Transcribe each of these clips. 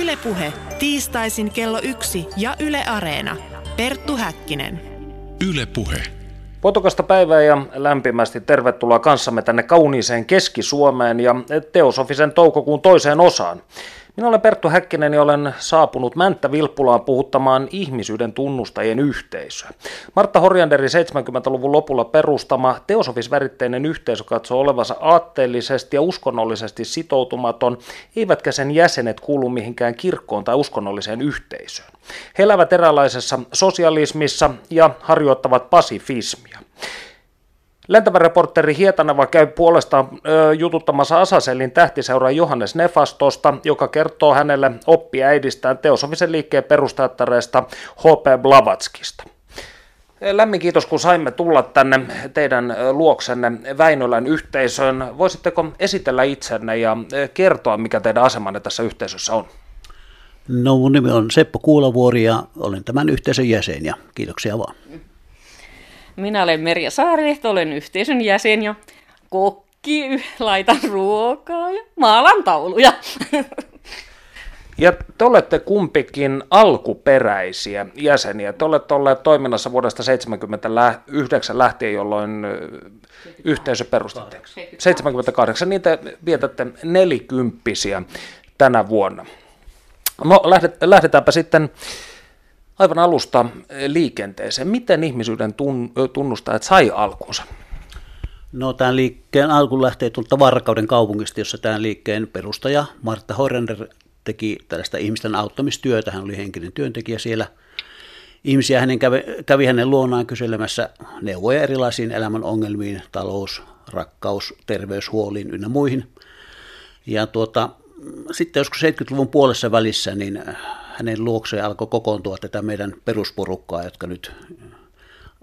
Ylepuhe tiistaisin kello yksi ja Yle Areena. Perttu Häkkinen. Ylepuhe. Potokasta päivää ja lämpimästi tervetuloa kanssamme tänne kauniiseen Keski-Suomeen ja Teosofisen toukokuun toiseen osaan. Minä olen Perttu Häkkinen ja olen saapunut Mänttä Vilppulaan puhuttamaan ihmisyyden tunnustajien yhteisöä. Martta Horjanderi 70-luvun lopulla perustama teosofisväritteinen yhteisö katsoo olevansa aatteellisesti ja uskonnollisesti sitoutumaton, eivätkä sen jäsenet kuulu mihinkään kirkkoon tai uskonnolliseen yhteisöön. He elävät eräänlaisessa sosialismissa ja harjoittavat pasifismia. Lentävä reporteri Hietaneva käy puolestaan ö, jututtamassa Asaselin tähtiseuraa Johannes Nefastosta, joka kertoo hänelle oppiäidistään teosofisen liikkeen perustajattareesta H.P. Blavatskista. Lämmin kiitos, kun saimme tulla tänne teidän luoksenne Väinölän yhteisöön. Voisitteko esitellä itsenne ja kertoa, mikä teidän asemanne tässä yhteisössä on? No mun nimi on Seppo Kuulavuori ja olen tämän yhteisön jäsen ja kiitoksia vaan. Minä olen Merja Saarilehto, olen yhteisön jäsen ja kokki, laitan ruokaa ja maalan tauluja. Ja te olette kumpikin alkuperäisiä jäseniä. Te olette olleet toiminnassa vuodesta 1979 lähtien, jolloin yhteisö perustettiin. 78. Niin te vietätte nelikymppisiä tänä vuonna. No lähdetäänpä sitten aivan alusta liikenteeseen. Miten ihmisyyden tunnustajat sai alkunsa? No tämän liikkeen alku lähtee tuolta Varkauden kaupungista, jossa tämän liikkeen perustaja Martta Horrender teki tällaista ihmisten auttamistyötä. Hän oli henkinen työntekijä siellä. Ihmisiä hänen kävi, kävi hänen luonaan kyselemässä neuvoja erilaisiin elämän ongelmiin, talous, rakkaus, terveyshuoliin ynnä muihin. Ja tuota, sitten joskus 70-luvun puolessa välissä, niin hänen luokseen alkoi kokoontua tätä meidän perusporukkaa, jotka nyt,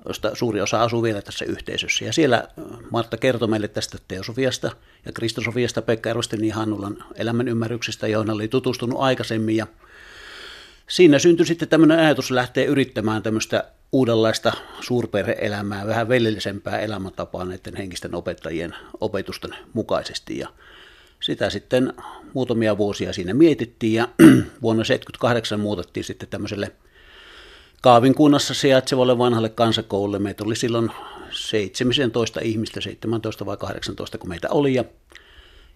josta suuri osa asuu vielä tässä yhteisössä. Ja siellä Martta kertoi meille tästä teosofiasta ja kristosofiasta Pekka Ervastin ja Hannulan elämän ymmärryksestä, joihin oli tutustunut aikaisemmin. Ja siinä syntyi sitten tämmöinen ajatus lähteä yrittämään tämmöistä uudenlaista suurperheelämää, vähän veljellisempää elämäntapaa näiden henkisten opettajien opetusten mukaisesti. Ja sitä sitten muutamia vuosia siinä mietittiin ja vuonna 1978 muutettiin sitten tämmöiselle Kaavin kunnassa sijaitsevalle vanhalle kansakoululle. Meitä oli silloin 17 ihmistä, 17 vai 18 kun meitä oli ja,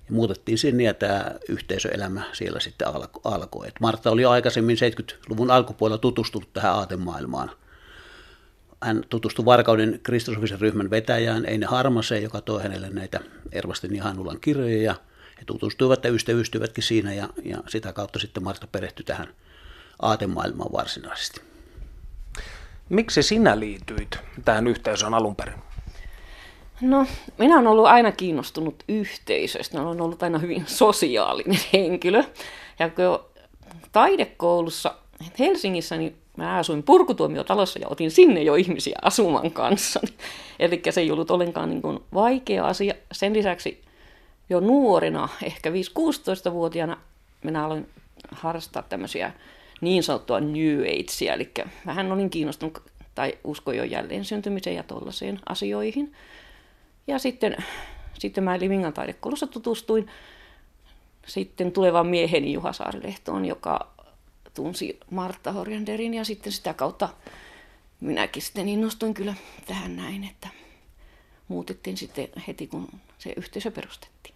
ja muutettiin sinne ja tämä yhteisöelämä siellä sitten alkoi. Et Martta oli aikaisemmin 70-luvun alkupuolella tutustunut tähän aatemaailmaan. Hän tutustui Varkauden kristosofisen ryhmän vetäjään Eine Harmaseen, joka toi hänelle näitä Ervasten ja Hannulan kirjoja ja he tutustuivat ja ystävystyivätkin siinä ja, ja sitä kautta sitten Marta perehtyi tähän aatemaailmaan varsinaisesti. Miksi sinä liityit tähän yhteisöön alun perin? No, minä olen ollut aina kiinnostunut yhteisöstä. Olen ollut aina hyvin sosiaalinen henkilö. Ja kun taidekoulussa Helsingissä, niin mä asuin purkutuomiotalossa ja otin sinne jo ihmisiä asuman kanssa. Eli se ei ollut ollenkaan niin kuin vaikea asia. Sen lisäksi jo nuorena, ehkä 5-16-vuotiaana, minä aloin harrastaa tämmöisiä niin sanottua New Agea, eli vähän olin kiinnostunut tai uskoin jo jälleen syntymiseen ja tollaiseen asioihin. Ja sitten, sitten mä Limingan taidekoulussa tutustuin sitten tulevan mieheni Juha Saarilehtoon, joka tunsi Martta Horjanderin ja sitten sitä kautta minäkin sitten innostuin kyllä tähän näin, että muutettiin sitten heti kun se yhteisö perustettiin.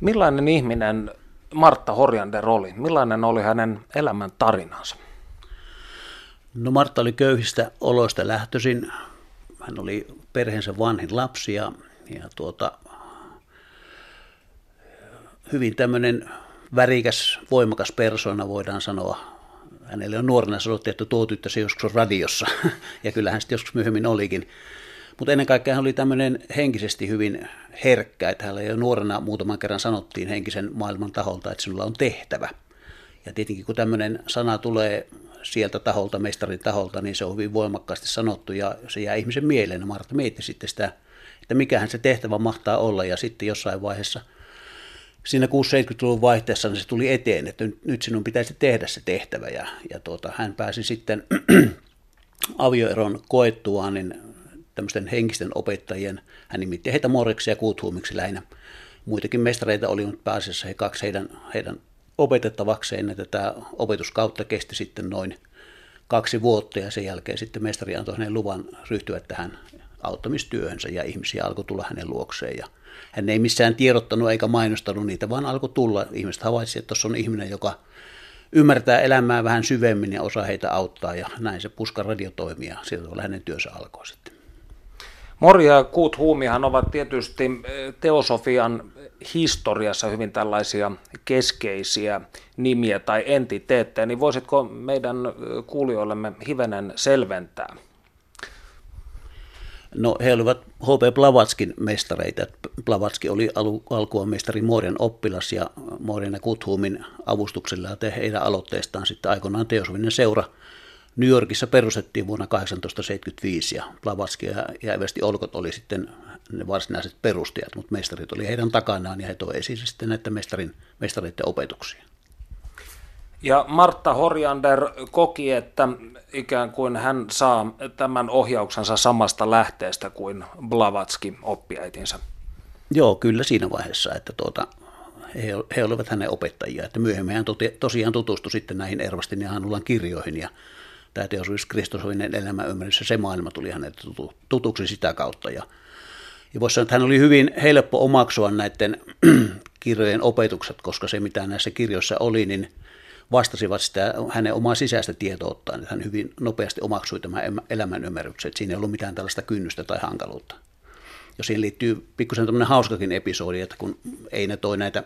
Millainen ihminen Martta Horjander oli? Millainen oli hänen elämän tarinansa? No Martta oli köyhistä oloista lähtöisin. Hän oli perheensä vanhin lapsi ja, ja tuota, hyvin tämmöinen värikäs, voimakas persona voidaan sanoa. Hänelle on nuorena sanottu, että tuo tyttö se joskus on radiossa, ja kyllä hän sitten joskus myöhemmin olikin. Mutta ennen kaikkea hän oli tämmöinen henkisesti hyvin herkkä, että hänellä jo nuorena muutaman kerran sanottiin henkisen maailman taholta, että sinulla on tehtävä. Ja tietenkin kun tämmöinen sana tulee sieltä taholta, mestarin taholta, niin se on hyvin voimakkaasti sanottu ja se jää ihmisen mieleen. Martta mietti sitten sitä, että mikähän se tehtävä mahtaa olla ja sitten jossain vaiheessa siinä 6-70-luvun vaihteessa niin se tuli eteen, että nyt sinun pitäisi tehdä se tehtävä ja, ja tuota, hän pääsi sitten avioeron koettuaan niin tämmöisten henkisten opettajien, hän nimitti heitä moreksi ja kuuthuumiksi lähinnä. Muitakin mestareita oli, mutta pääasiassa he kaksi heidän, heidän opetettavakseen, että tämä opetuskautta kesti sitten noin kaksi vuotta ja sen jälkeen sitten mestari antoi hänen luvan ryhtyä tähän auttamistyöhönsä ja ihmisiä alkoi tulla hänen luokseen ja hän ei missään tiedottanut eikä mainostanut niitä, vaan alkoi tulla. Ihmiset havaitsivat, että tuossa on ihminen, joka ymmärtää elämää vähän syvemmin ja osaa heitä auttaa ja näin se Puskan radio toimii ja sieltä hänen työnsä alkoi sitten. Morja ja Kuut Huumihan ovat tietysti eh, teosofian historiassa hyvin tällaisia keskeisiä nimiä tai entiteettejä, niin voisitko meidän eh, kuulijoillemme hivenen selventää? No he olivat H.P. Blavatskin mestareita. Blavatski oli alu, alkuun mestari Moorian oppilas ja Moorian ja Kuthuumin avustuksella ja heidän aloitteestaan sitten aikoinaan teosovinen seura New Yorkissa perustettiin vuonna 1875 ja Blavatski ja, Eversti Olkot oli sitten ne varsinaiset perustajat, mutta mestarit oli heidän takanaan ja he toi esiin sitten näitä mestarin, mestareiden opetuksia. Ja Martta Horjander koki, että ikään kuin hän saa tämän ohjauksensa samasta lähteestä kuin Blavatski oppiäitinsä. Joo, kyllä siinä vaiheessa, että tuota, he, he olivat hänen opettajia. Että myöhemmin hän tosiaan tutustui sitten näihin Ervastin ja Hanulan kirjoihin ja tämä teosuus Kristosovinen elämäymmärrys se maailma tuli hänelle tutuksi sitä kautta. Ja, ja voisi sanoa, että hän oli hyvin helppo omaksua näiden kirjojen opetukset, koska se mitä näissä kirjoissa oli, niin – vastasivat sitä hänen omaa sisäistä tietoa ottaen, että hän hyvin nopeasti omaksui tämän elämän ymmärryksen, että siinä ei ollut mitään tällaista kynnystä tai hankaluutta. Ja siihen liittyy pikkusen tämmöinen hauskakin episodi, että kun ei ne toi näitä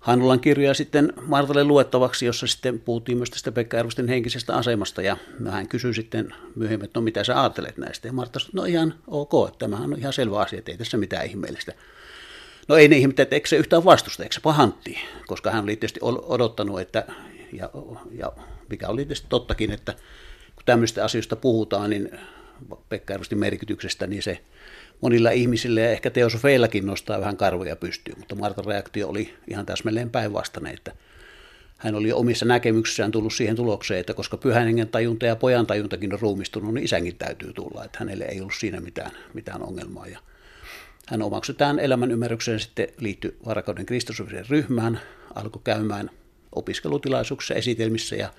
Hanulan kirjoja sitten Martalle luettavaksi, jossa sitten puhuttiin myös tästä Pekka Ervosten henkisestä asemasta, ja hän kysyi sitten myöhemmin, että no mitä sä ajattelet näistä, ja Martta sanoi, no ihan ok, että tämähän on ihan selvä asia, että ei tässä mitään ihmeellistä. No ei ne ihmettä, että eikö se yhtään vastusta, eikö se pahantti, koska hän oli tietysti odottanut, että, ja, ja mikä oli tietysti tottakin, että kun tämmöistä asioista puhutaan, niin Pekka merkityksestä, niin se monilla ihmisillä ja ehkä teosofeillakin nostaa vähän karvoja pystyyn, mutta Martan reaktio oli ihan täsmälleen päinvastainen, että hän oli omissa näkemyksissään tullut siihen tulokseen, että koska pyhän hengen tajunta ja pojan tajuntakin on ruumistunut, niin isänkin täytyy tulla, että hänelle ei ollut siinä mitään, mitään ongelmaa. Ja hän omaksui tämän elämän ymmärrykseen sitten liittyi varakauden kristusofisen ryhmään, alkoi käymään opiskelutilaisuuksissa, esitelmissä ja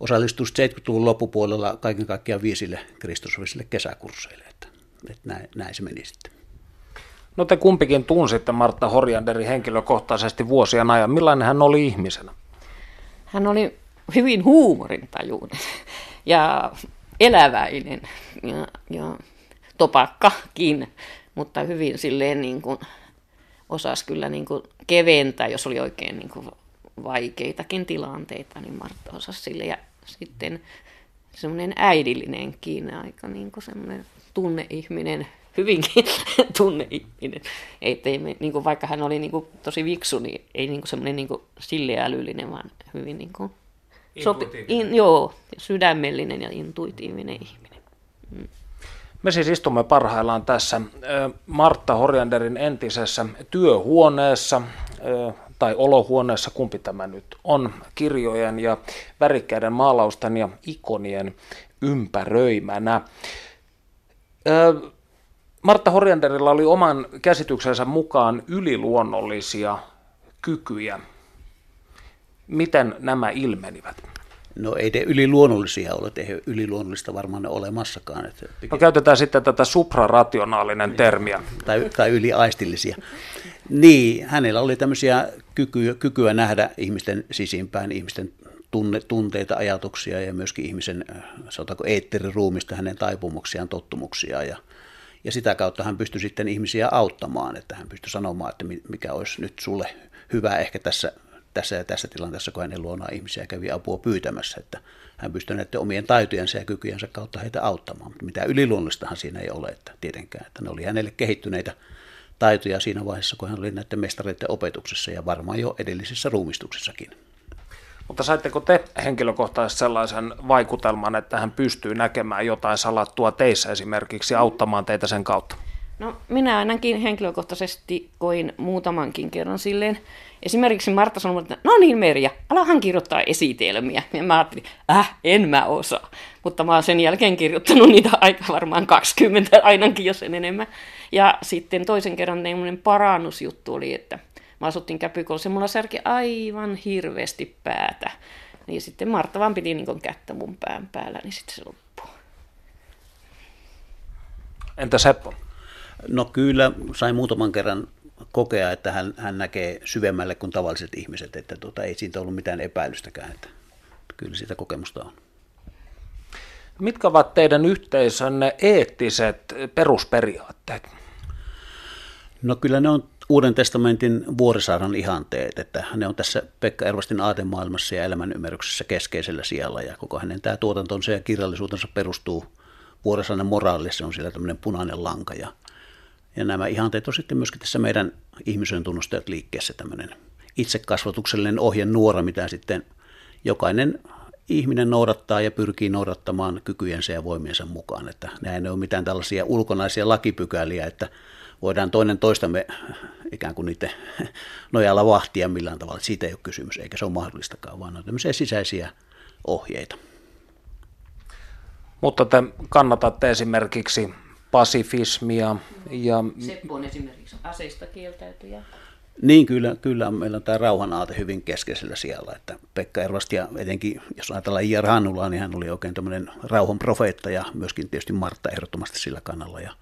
osallistui 70-luvun loppupuolella kaiken kaikkiaan viisille kristusofisille kesäkursseille. Että, että näin, näin se meni sitten. No te kumpikin tunsitte Martta Horjanderi henkilökohtaisesti vuosien ajan. Millainen hän oli ihmisenä? Hän oli hyvin huumorintajuinen ja eläväinen ja, ja topakkakin mutta hyvin silleen niin kuin osasi kyllä niin kuin keventää, jos oli oikein niin kuin vaikeitakin tilanteita, niin Martta osasi sille. Ja sitten semmoinen äidillinenkin, aika niin kuin semmoinen tunneihminen, hyvinkin tunneihminen. Ei, ei, niin kuin vaikka hän oli niin kuin tosi viksu, niin ei niin kuin semmoinen niin kuin sille älyllinen, vaan hyvin niin kuin sopi, in, joo, sydämellinen ja intuitiivinen ihminen. Mm. Me siis istumme parhaillaan tässä Martta Horjanderin entisessä työhuoneessa tai olohuoneessa, kumpi tämä nyt on, kirjojen ja värikkäiden maalausten ja ikonien ympäröimänä. Martta Horjanderilla oli oman käsityksensä mukaan yliluonnollisia kykyjä. Miten nämä ilmenivät? No ei ne yliluonnollisia ole, ei yliluonnollista varmaan ole olemassakaan. Että no käytetään sitten tätä suprarationaalinen termiä. Tai, tai yliaistillisia. Niin, hänellä oli tämmöisiä kykyä, kykyä nähdä ihmisten sisimpään, ihmisten tunne, tunteita, ajatuksia ja myöskin ihmisen, sanotaanko eetteriruumista, hänen taipumuksiaan, tottumuksiaan. Ja, ja sitä kautta hän pystyi sitten ihmisiä auttamaan, että hän pystyi sanomaan, että mikä olisi nyt sulle hyvä ehkä tässä tässä ja tässä tilanteessa, kun hänen luonaan ihmisiä kävi apua pyytämässä, että hän pystyi näiden omien taitojensa ja kykyjensä kautta heitä auttamaan. Mutta mitään yliluonnollistahan siinä ei ole, että tietenkään. Että ne oli hänelle kehittyneitä taitoja siinä vaiheessa, kun hän oli näiden mestareiden opetuksessa ja varmaan jo edellisissä ruumistuksissakin. Mutta saitteko te henkilökohtaisesti sellaisen vaikutelman, että hän pystyy näkemään jotain salattua teissä esimerkiksi auttamaan teitä sen kautta? No minä ainakin henkilökohtaisesti koin muutamankin kerran silleen. Esimerkiksi Martta sanoi, että no niin Merja, alahan kirjoittaa esitelmiä. Ja mä ajattelin, äh, en mä osaa. Mutta mä oon sen jälkeen kirjoittanut niitä aika varmaan 20 ainakin, jos en enemmän. Ja sitten toisen kerran tämmöinen parannusjuttu oli, että mä asuttiin Käpykoulussa ja mulla särki aivan hirveästi päätä. Niin sitten Martta vaan piti niin kättä mun pään päällä, niin sitten se loppuu. Entä Seppo? No kyllä, sain muutaman kerran kokea, että hän, hän näkee syvemmälle kuin tavalliset ihmiset, että tuota, ei siitä ollut mitään epäilystäkään, että kyllä siitä kokemusta on. Mitkä ovat teidän yhteisönne eettiset perusperiaatteet? No kyllä ne on Uuden testamentin vuorisaaran ihanteet, että ne on tässä Pekka Ervastin aatemaailmassa ja elämän ymmärryksessä keskeisellä sijalla ja koko hänen tämä tuotantonsa ja kirjallisuutensa perustuu vuorisaaran moraalille, se on siellä tämmöinen punainen lanka ja, ja nämä ihanteet on sitten myöskin tässä meidän ihmisön tunnustajat liikkeessä tämmöinen itsekasvatuksellinen ohjenuora, mitä sitten jokainen ihminen noudattaa ja pyrkii noudattamaan kykyjensä ja voimiensa mukaan. Että nämä ei ole mitään tällaisia ulkonaisia lakipykäliä, että voidaan toinen toistamme ikään kuin niiden nojalla vahtia millään tavalla. Siitä ei ole kysymys, eikä se ole mahdollistakaan, vaan on tämmöisiä sisäisiä ohjeita. Mutta te kannatatte esimerkiksi pasifismia. Ja... Seppo on esimerkiksi aseista kieltäytyjä. Niin, kyllä, kyllä meillä on tämä rauhanaate hyvin keskeisellä sijalla, että Pekka Ervasti ja etenkin, jos ajatellaan Iar Hannulaa, niin hän oli oikein tämmöinen rauhan profeetta ja myöskin tietysti Martta ehdottomasti sillä kannalla. Ja,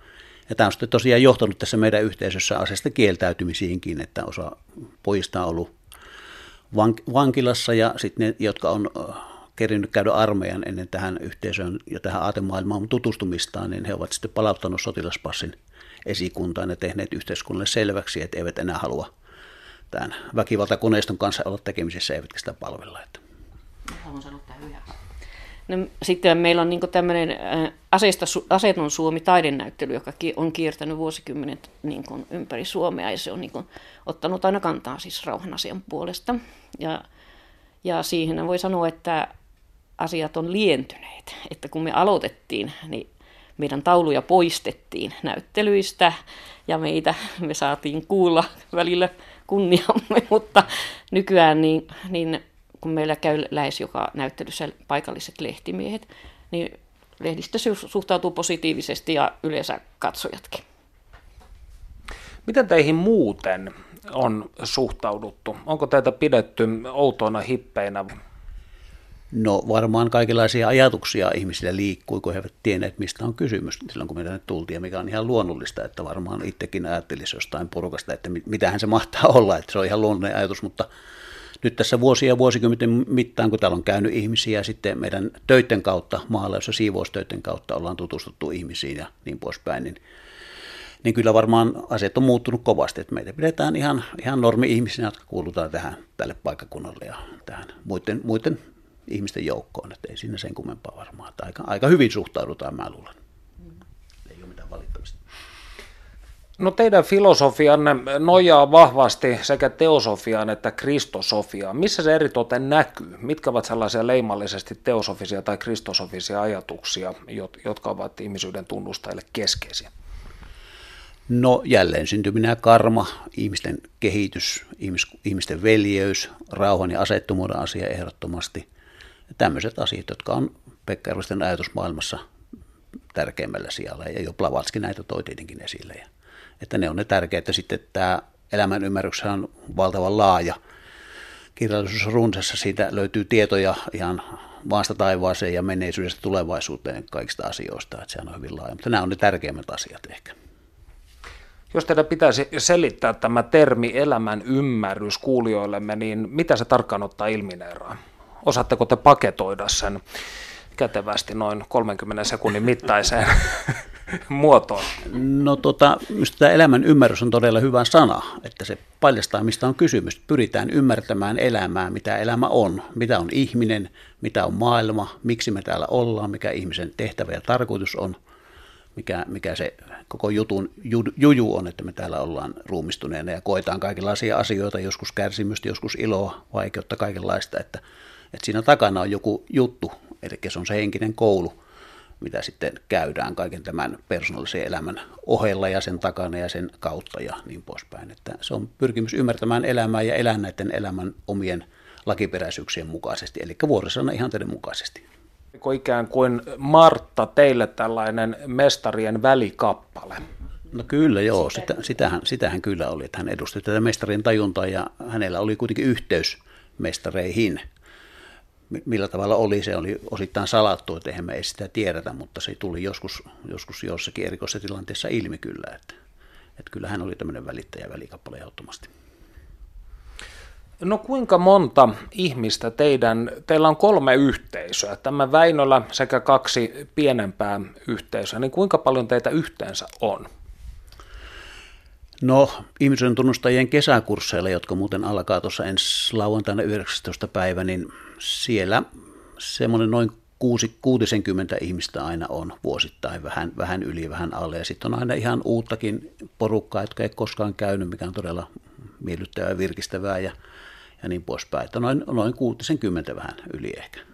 ja tämä on sitten tosiaan johtanut tässä meidän yhteisössä asiasta kieltäytymisiinkin, että osa pojista on ollut vank- vankilassa ja sitten ne, jotka on kerinyt käydä armeijan ennen tähän yhteisöön ja tähän aatemaailmaan tutustumistaan, niin he ovat sitten palauttanut sotilaspassin esikuntaan ja tehneet yhteiskunnalle selväksi, että eivät enää halua tämän väkivaltakoneiston kanssa olla tekemisissä, eivätkä sitä palvella. Haluan sanoa tähän No, sitten meillä on niin tämmöinen aseista, aseeton Suomi taidenäyttely, joka on kiertänyt vuosikymmenet niin kuin ympäri Suomea ja se on niin kuin, ottanut aina kantaa siis rauhan asian puolesta. Ja, ja siihen voi sanoa, että asiat on lientyneet. Että kun me aloitettiin, niin meidän tauluja poistettiin näyttelyistä ja meitä me saatiin kuulla välillä kunniamme, mutta nykyään niin, niin kun meillä käy lähes joka näyttelyssä paikalliset lehtimiehet, niin lehdistö suhtautuu positiivisesti ja yleensä katsojatkin. Miten teihin muuten on suhtauduttu? Onko teitä pidetty outoina hippeinä? No varmaan kaikenlaisia ajatuksia ihmisillä liikkui, kun he eivät tienneet, mistä on kysymys silloin, kun me tänne tultiin, ja mikä on ihan luonnollista, että varmaan itsekin ajattelisi jostain porukasta, että mitähän se mahtaa olla, että se on ihan luonnollinen ajatus, mutta nyt tässä vuosia ja vuosikymmenten mittaan, kun täällä on käynyt ihmisiä, sitten meidän töiden kautta, maalaus- ja siivoustöiden kautta ollaan tutustuttu ihmisiin ja niin poispäin, niin, niin kyllä varmaan asiat on muuttunut kovasti, että meitä pidetään ihan, ihan normi-ihmisinä, jotka kuulutaan tähän, tälle paikkakunnalle ja tähän muiden, muiden ihmisten joukkoon, että ei siinä sen kummempaa varmaan. Että aika, aika hyvin suhtaudutaan, mä luulen. Ei ole mitään valittamista. No teidän filosofianne nojaa vahvasti sekä teosofiaan että kristosofiaan. Missä se eritoten näkyy? Mitkä ovat sellaisia leimallisesti teosofisia tai kristosofisia ajatuksia, jotka ovat ihmisyyden tunnustajille keskeisiä? No jälleen syntyminen ja karma, ihmisten kehitys, ihmis, ihmisten veljeys, rauhan ja asettomuuden asia ehdottomasti. Tämmöiset asiat, jotka on Pekka ajatusmaailmassa tärkeimmällä sijalla. Ja jo Blavatski näitä toi tietenkin esille. Ja että ne on ne tärkeitä. Sitten tämä elämän ymmärrys on valtavan laaja. Kirjallisuus runsassa siitä löytyy tietoja ihan maasta taivaaseen ja menneisyydestä tulevaisuuteen kaikista asioista, että sehän on hyvin laaja. Mutta nämä on ne tärkeimmät asiat ehkä. Jos teidän pitäisi selittää tämä termi elämän ymmärrys kuulijoillemme, niin mitä se tarkkaan ottaa ilmineeraa? Osaatteko te paketoida sen kätevästi noin 30 sekunnin mittaiseen muotoon? No tota, minusta tämä elämän ymmärrys on todella hyvä sana, että se paljastaa, mistä on kysymys. Pyritään ymmärtämään elämää, mitä elämä on, mitä on ihminen, mitä on maailma, miksi me täällä ollaan, mikä ihmisen tehtävä ja tarkoitus on, mikä, mikä se koko jutun ju, juju on, että me täällä ollaan ruumistuneena ja koetaan kaikenlaisia asioita, joskus kärsimystä, joskus iloa, vaikeutta, kaikenlaista, että, että siinä takana on joku juttu, eli se on se henkinen koulu, mitä sitten käydään kaiken tämän persoonallisen elämän ohella ja sen takana ja sen kautta ja niin poispäin. Että se on pyrkimys ymmärtämään elämää ja elää näiden elämän omien lakiperäisyyksien mukaisesti, eli vuorosana ihanteiden mukaisesti. Ikään kuin Martta teille tällainen mestarien välikappale? No kyllä joo, sitä, sitähän, sitähän kyllä oli, että hän edusti tätä mestarin tajuntaa ja hänellä oli kuitenkin yhteys mestareihin. Millä tavalla oli, se oli osittain salattu, että eihän me ei sitä tiedetä, mutta se tuli joskus, joskus jossakin erikoisessa tilanteessa ilmi kyllä, että, että kyllä hän oli tämmöinen välittäjä välikappale ehdottomasti. No kuinka monta ihmistä teidän, teillä on kolme yhteisöä, tämä Väinölä sekä kaksi pienempää yhteisöä, niin kuinka paljon teitä yhteensä on? No ihmisen tunnustajien kesäkursseilla, jotka muuten alkaa tuossa ensi lauantaina 19. päivä, niin siellä semmoinen noin 60 ihmistä aina on vuosittain, vähän, vähän yli, vähän alle. Ja sitten on aina ihan uuttakin porukkaa, jotka ei koskaan käynyt, mikä on todella miellyttävää ja virkistävää ja, ja niin poispäin. Että noin, noin 60 vähän yli ehkä.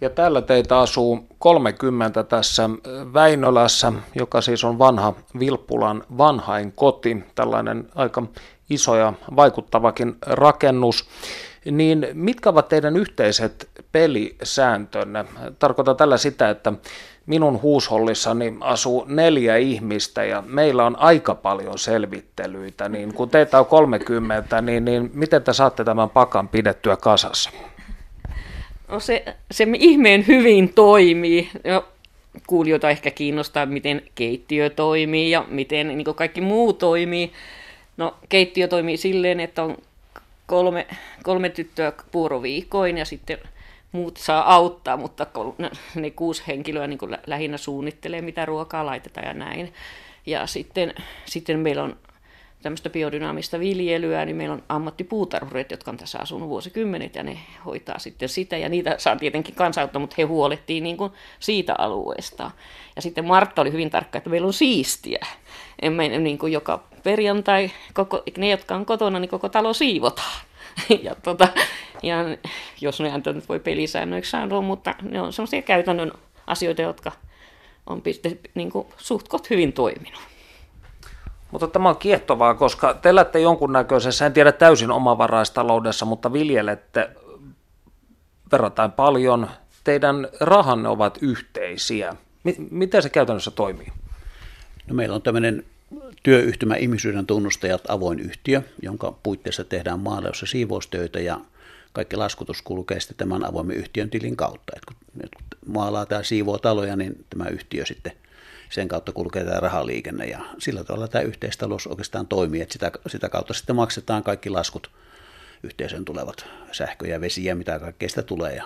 Ja täällä teitä asuu 30 tässä Väinölässä, joka siis on vanha Vilppulan vanhain koti, tällainen aika iso ja vaikuttavakin rakennus. Niin mitkä ovat teidän yhteiset pelisääntönne? Tarkoitan tällä sitä, että minun huushollissani asuu neljä ihmistä ja meillä on aika paljon selvittelyitä, niin kun teitä on 30, niin, niin miten te saatte tämän pakan pidettyä kasassa? No se, se ihmeen hyvin toimii. No, kuulijoita ehkä kiinnostaa, miten keittiö toimii ja miten niin kaikki muu toimii. No keittiö toimii silleen, että on kolme, kolme tyttöä puoroviikoin ja sitten muut saa auttaa, mutta ne kuusi henkilöä niin lähinnä suunnittelee, mitä ruokaa laitetaan ja näin. Ja sitten, sitten meillä on tämmöistä biodynaamista viljelyä, niin meillä on ammattipuutarhureet, jotka on tässä asunut vuosikymmenet ja ne hoitaa sitten sitä. Ja niitä saa tietenkin kansautta, mutta he huolehtii niin kuin siitä alueesta. Ja sitten Martta oli hyvin tarkka, että meillä on siistiä. Emme niin kuin joka perjantai, koko, ne jotka on kotona, niin koko talo siivotaan. ja, tota, ja jos ne nyt voi pelisäännöiksi sanoa, mutta ne on sellaisia käytännön asioita, jotka on piste, niin kuin, suht hyvin toiminut. Mutta tämä on kiehtovaa, koska te elätte jonkunnäköisessä, en tiedä täysin omavaraistaloudessa, mutta viljelette verrattain paljon. Teidän rahanne ovat yhteisiä. Miten se käytännössä toimii? No meillä on tämmöinen työyhtymä ihmisyyden tunnustajat avoin yhtiö, jonka puitteissa tehdään maalaus- siivoustöitä ja kaikki laskutus kulkee sitten tämän avoimen yhtiön tilin kautta. Et kun maalaa tai siivoo taloja, niin tämä yhtiö sitten sen kautta kulkee tämä rahaliikenne ja sillä tavalla tämä yhteistalous oikeastaan toimii, että sitä, sitä kautta sitten maksetaan kaikki laskut yhteisön tulevat sähkö ja vesi ja mitä kaikkea sitä tulee ja,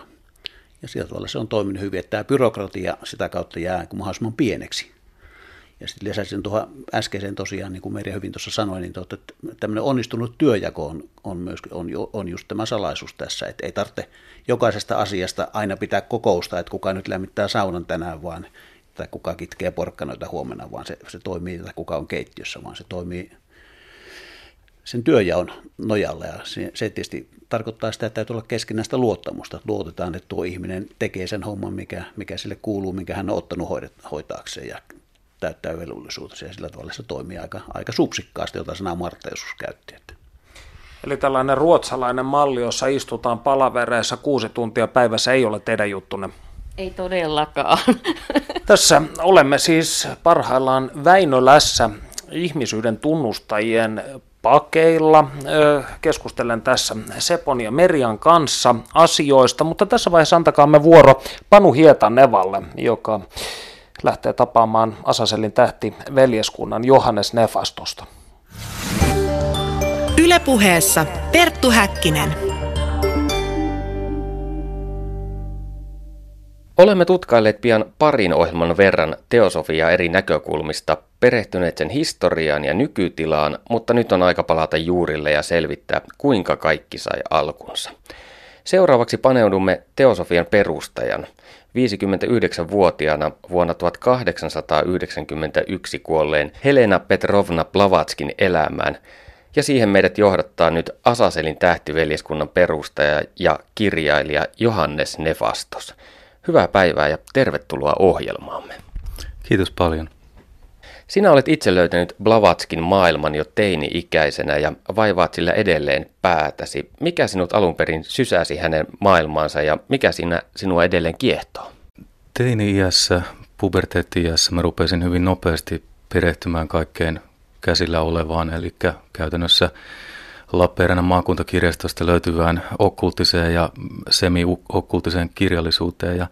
ja sillä tavalla se on toiminut hyvin, että tämä byrokratia sitä kautta jää mahdollisimman pieneksi. Ja sitten lisäisin tuohon äskeiseen tosiaan, niin kuin Merja hyvin tuossa sanoi, niin tuota, että tämmöinen onnistunut työjako on, on, myös, on, on just tämä salaisuus tässä, että ei tarvitse jokaisesta asiasta aina pitää kokousta, että kuka nyt lämmittää saunan tänään, vaan tai kuka kitkee porkkanoita huomenna, vaan se, se toimii, tai kuka on keittiössä, vaan se toimii sen työjaon nojalla. Ja se, se tietysti tarkoittaa sitä, että täytyy olla keskinäistä luottamusta. Luotetaan, että tuo ihminen tekee sen homman, mikä, mikä sille kuuluu, minkä hän on ottanut hoidet, hoitaakseen ja täyttää velvollisuutensa. Ja sillä tavalla se toimii aika, aika supsikkaasti, jota sanaa Martta joskus käytti. Että. Eli tällainen ruotsalainen malli, jossa istutaan palavereissa kuusi tuntia päivässä, ei ole teidän juttunne? Ei todellakaan. Tässä olemme siis parhaillaan Väinölässä ihmisyyden tunnustajien pakeilla. Keskustelen tässä Sepon ja Merian kanssa asioista, mutta tässä vaiheessa antakaamme vuoro Panu Hietanevalle, joka lähtee tapaamaan Asaselin tähti veljeskunnan Johannes Nefastosta. Ylepuheessa Perttu Häkkinen. Olemme tutkailleet pian parin ohjelman verran teosofiaa eri näkökulmista, perehtyneet sen historiaan ja nykytilaan, mutta nyt on aika palata juurille ja selvittää, kuinka kaikki sai alkunsa. Seuraavaksi paneudumme teosofian perustajan, 59-vuotiaana vuonna 1891 kuolleen Helena Petrovna Blavatskin elämään, ja siihen meidät johdattaa nyt Asaselin tähtiveljeskunnan perustaja ja kirjailija Johannes Nefastos – Hyvää päivää ja tervetuloa ohjelmaamme. Kiitos paljon. Sinä olet itse löytänyt Blavatskin maailman jo teini-ikäisenä ja vaivaat sillä edelleen päätäsi. Mikä sinut alun perin sysäsi hänen maailmaansa ja mikä sinä sinua edelleen kiehtoo? Teini-iässä, puberteetti-iässä mä rupesin hyvin nopeasti perehtymään kaikkeen käsillä olevaan, eli käytännössä Lappeenrannan maakuntakirjastosta löytyvään okkultiseen ja semi-okkultiseen kirjallisuuteen. Ja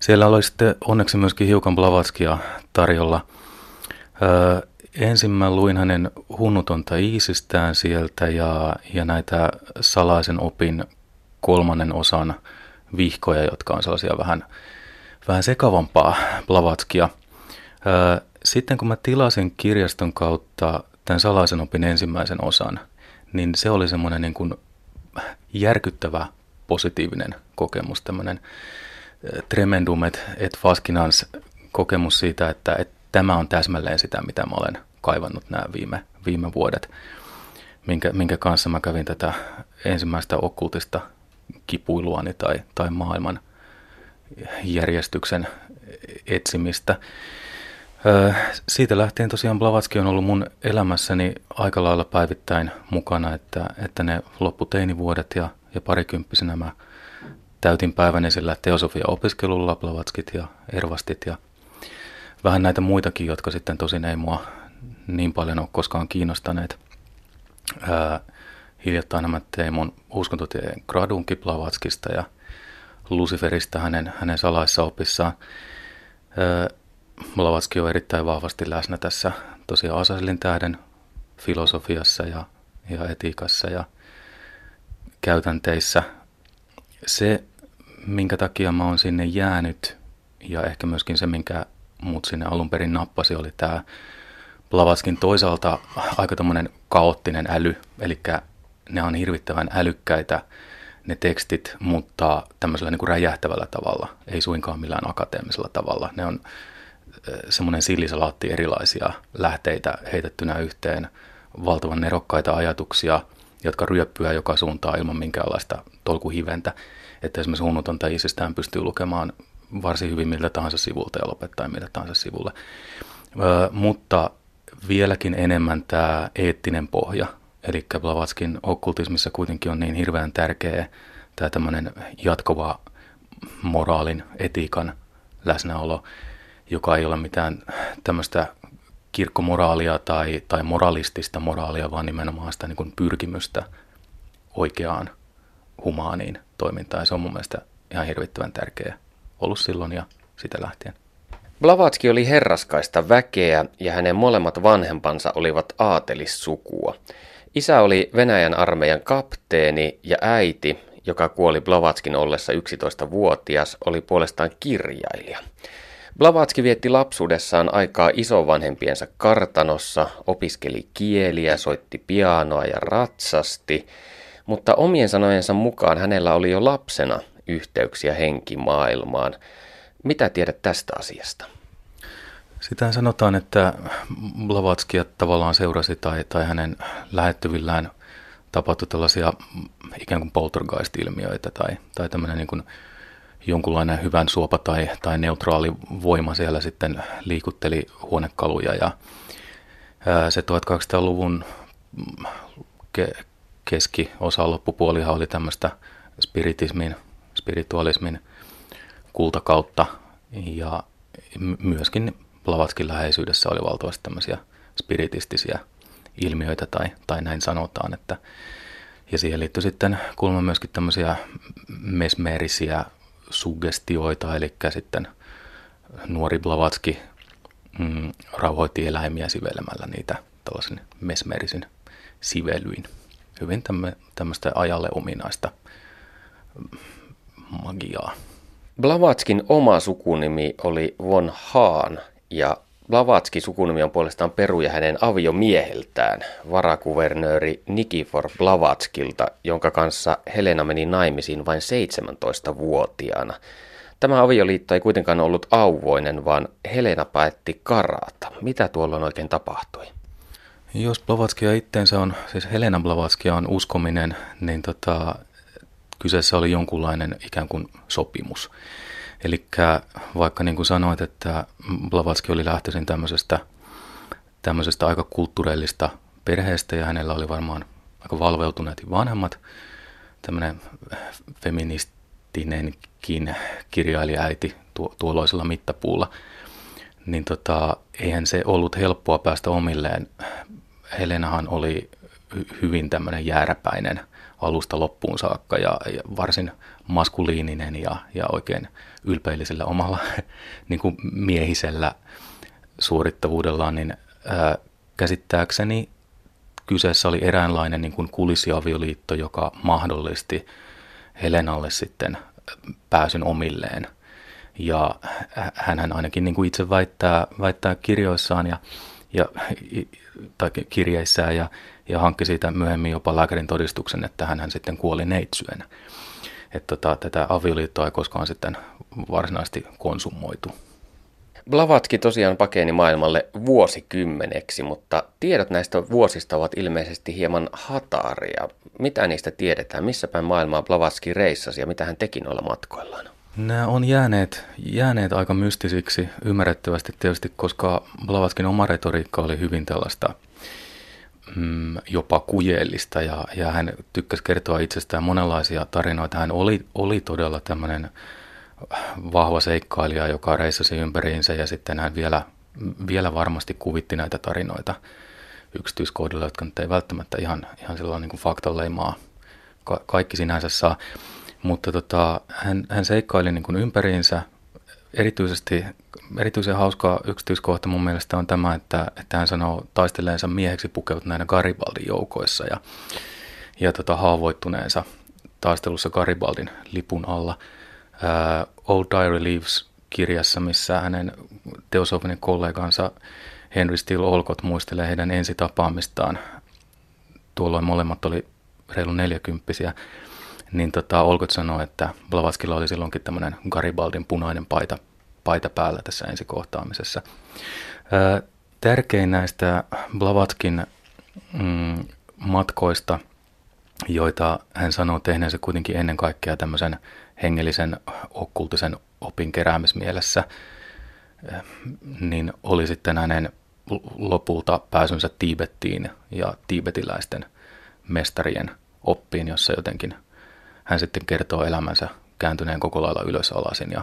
siellä oli sitten onneksi myöskin hiukan Blavatskia tarjolla. Öö, ensin luin hänen hunnutonta Iisistään sieltä ja, ja näitä salaisen opin kolmannen osan vihkoja, jotka on sellaisia vähän, vähän sekavampaa Blavatskia. Öö, sitten kun mä tilasin kirjaston kautta tämän salaisen opin ensimmäisen osan, niin se oli semmoinen niin kuin järkyttävä positiivinen kokemus, tämmöinen tremendum et, et fascinans kokemus siitä, että, että tämä on täsmälleen sitä, mitä mä olen kaivannut nämä viime, viime vuodet, minkä, minkä kanssa mä kävin tätä ensimmäistä okkultista kipuiluani tai, tai maailman järjestyksen etsimistä. Siitä lähtien tosiaan Blavatski on ollut mun elämässäni aika lailla päivittäin mukana, että, että ne lopputeinivuodet ja, ja parikymppisenä mä täytin päivän esillä teosofia-opiskelulla Blavatskit ja Ervastit ja vähän näitä muitakin, jotka sitten tosin ei mua niin paljon ole koskaan kiinnostaneet. Ää, hiljattain mä tein mun uskontotieteen gradunkin Blavatskista ja Luciferista hänen, hänen salaissa opissaan. Ää, Blavatski on erittäin vahvasti läsnä tässä tosiaan Asaselin tähden filosofiassa ja, ja etiikassa ja käytänteissä. Se, minkä takia mä oon sinne jäänyt ja ehkä myöskin se, minkä muut sinne alun perin nappasi, oli tämä Blavatskin toisaalta aika tämmöinen kaoottinen äly, eli ne on hirvittävän älykkäitä ne tekstit, mutta tämmöisellä niin kuin räjähtävällä tavalla, ei suinkaan millään akateemisella tavalla. Ne on semmoinen sillisalaatti erilaisia lähteitä heitettynä yhteen, valtavan nerokkaita ajatuksia, jotka ryöppyä joka suuntaan ilman minkäänlaista tolkuhiventä. Että esimerkiksi hunnutonta isistään pystyy lukemaan varsin hyvin miltä tahansa sivulta ja lopettaa miltä tahansa sivulle. Ö, mutta vieläkin enemmän tämä eettinen pohja, eli Blavatskin okkultismissa kuitenkin on niin hirveän tärkeä tämä tämmöinen jatkuva moraalin, etiikan läsnäolo, joka ei ole mitään tämmöistä kirkkomoraalia tai, tai moralistista moraalia, vaan nimenomaan sitä niin kuin pyrkimystä oikeaan humaaniin toimintaan. Ja se on mun mielestä ihan hirvittävän tärkeä ollut silloin ja sitä lähtien. Blavatski oli herraskaista väkeä ja hänen molemmat vanhempansa olivat aatelissukua. Isä oli Venäjän armeijan kapteeni ja äiti, joka kuoli Blavatskin ollessa 11-vuotias, oli puolestaan kirjailija. Blavatski vietti lapsuudessaan aikaa isovanhempiensa kartanossa, opiskeli kieliä, soitti pianoa ja ratsasti, mutta omien sanojensa mukaan hänellä oli jo lapsena yhteyksiä henkimaailmaan. Mitä tiedät tästä asiasta? Sitä sanotaan, että Blavatskia tavallaan seurasi tai, tai hänen lähettyvillään tapahtui tällaisia ikään kuin poltergeist-ilmiöitä tai, tai tämmöinen niin kuin jonkunlainen hyvän suopa tai, tai neutraali voima siellä sitten liikutteli huonekaluja. Ja se 1200-luvun ke- keskiosa loppupuolihan oli tämmöistä spiritismin, spiritualismin kultakautta. Ja myöskin Blavatskin läheisyydessä oli valtavasti tämmöisiä spiritistisiä ilmiöitä tai, tai näin sanotaan, että ja siihen liittyy sitten kulma myöskin tämmöisiä mesmeerisiä suggestioita, eli sitten nuori Blavatski mm, rauhoitti eläimiä sivelemällä niitä tällaisen mesmerisin sivelyin. Hyvin tämmöistä ajalle ominaista magiaa. Blavatskin oma sukunimi oli von Haan ja Blavatski sukunimi on puolestaan peruja hänen aviomieheltään, varakuvernööri Nikifor Blavatskilta, jonka kanssa Helena meni naimisiin vain 17-vuotiaana. Tämä avioliitto ei kuitenkaan ollut auvoinen, vaan Helena päätti karata. Mitä tuolloin oikein tapahtui? Jos Blavatskia itteensä on, siis Helena Blavatskia on uskominen, niin tota, kyseessä oli jonkunlainen ikään kuin sopimus. Eli vaikka niin kuin sanoit, että Blavatski oli lähtöisin tämmöisestä, tämmöisestä aika kulttuurillista perheestä ja hänellä oli varmaan aika valveutuneet vanhemmat, tämmöinen feministinenkin kirjailijaäiti tuo, tuolloisella mittapuulla, niin tota, eihän se ollut helppoa päästä omilleen. Helenahan oli hyvin tämmöinen jääräpäinen alusta loppuun saakka ja, ja varsin maskuliininen ja, ja oikein ylpeillisellä omalla niin kuin miehisellä suorittavuudellaan, niin ää, käsittääkseni kyseessä oli eräänlainen niin kuin kulisiavioliitto, joka mahdollisti Helenalle sitten pääsyn omilleen. Ja hän ainakin niin kuin itse väittää, väittää kirjoissaan ja, ja, tai kirjeissään ja, ja hankki siitä myöhemmin jopa lääkärin todistuksen, että hän sitten kuoli neitsyönä. Että tota, tätä avioliittoa ei koskaan sitten varsinaisesti konsumoitu. Blavatski tosiaan pakeni maailmalle vuosikymmeneksi, mutta tiedot näistä vuosista ovat ilmeisesti hieman hataria. Mitä niistä tiedetään? Missä päin maailmaa Blavatski reissasi ja mitä hän teki noilla matkoillaan? Nämä on jääneet, jääneet aika mystisiksi ymmärrettävästi tietysti, koska Blavatskin oma retoriikka oli hyvin tällaista mm, jopa kujeellista ja, ja hän tykkäsi kertoa itsestään monenlaisia tarinoita. Hän oli, oli todella tämmöinen vahva seikkailija, joka reissasi ympäriinsä ja sitten hän vielä, vielä varmasti kuvitti näitä tarinoita yksityiskohdilla, jotka nyt ei välttämättä ihan, ihan sellainen niin faktaleimaa ka- kaikki sinänsä saa. Mutta tota, hän, hän seikkaili niin kuin ympäriinsä. Erityisesti, erityisen hauska yksityiskohta mun mielestä on tämä, että, että hän sanoo taisteleensa mieheksi pukeutuneena Garibaldin joukoissa ja, ja tota, haavoittuneensa taistelussa Garibaldin lipun alla – uh, Old Diary Leaves-kirjassa, missä hänen teosofinen kollegansa Henry Steele Olcott muistelee heidän ensitapaamistaan. Tuolloin molemmat oli reilu neljäkymppisiä. Niin tota, Olcott sanoi, että Blavatskilla oli silloinkin tämmöinen Garibaldin punainen paita, paita päällä tässä ensikohtaamisessa. Tärkein näistä Blavatskin mm, matkoista, joita hän sanoo tehneensä kuitenkin ennen kaikkea tämmöisen hengellisen okkultisen opin keräämismielessä, niin oli sitten hänen lopulta pääsynsä Tiibettiin ja tiibetiläisten mestarien oppiin, jossa jotenkin hän sitten kertoo elämänsä kääntyneen koko lailla ylös alasin ja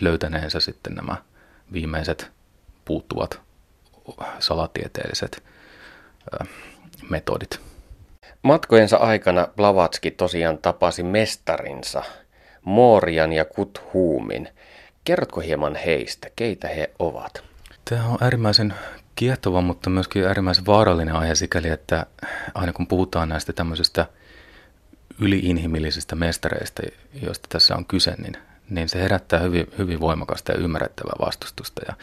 löytäneensä sitten nämä viimeiset puuttuvat salatieteelliset metodit. Matkojensa aikana Blavatski tosiaan tapasi mestarinsa – Moorian ja Kuthuumin. Kerrotko hieman heistä, keitä he ovat? Tämä on äärimmäisen kiehtova, mutta myöskin äärimmäisen vaarallinen aihe sikäli, että aina kun puhutaan näistä tämmöisistä yliinhimillisistä mestareista, joista tässä on kyse, niin, niin se herättää hyvin, hyvin voimakasta ja ymmärrettävää vastustusta. Ja,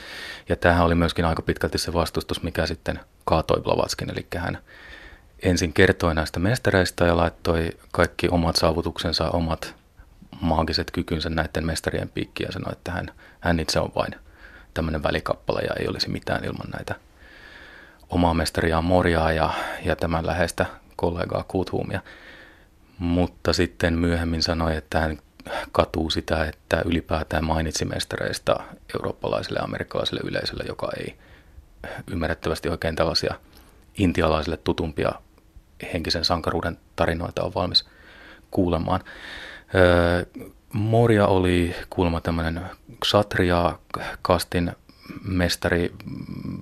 ja tämähän oli myöskin aika pitkälti se vastustus, mikä sitten kaatoi Blavatskin, eli hän ensin kertoi näistä mestareista ja laittoi kaikki omat saavutuksensa, omat maagiset kykynsä näiden mestarien piikkiä ja sanoi, että hän, hän itse on vain tämmöinen välikappale ja ei olisi mitään ilman näitä omaa mestariaan Morjaa ja, ja tämän läheistä kollegaa Kuthuumia. Mutta sitten myöhemmin sanoi, että hän katuu sitä, että ylipäätään mainitsi mestareista eurooppalaiselle ja amerikkalaiselle yleisölle, joka ei ymmärrettävästi oikein tällaisia intialaisille tutumpia henkisen sankaruuden tarinoita on valmis kuulemaan. Moria oli kuulemma tämmöinen ksatria-kastin mestari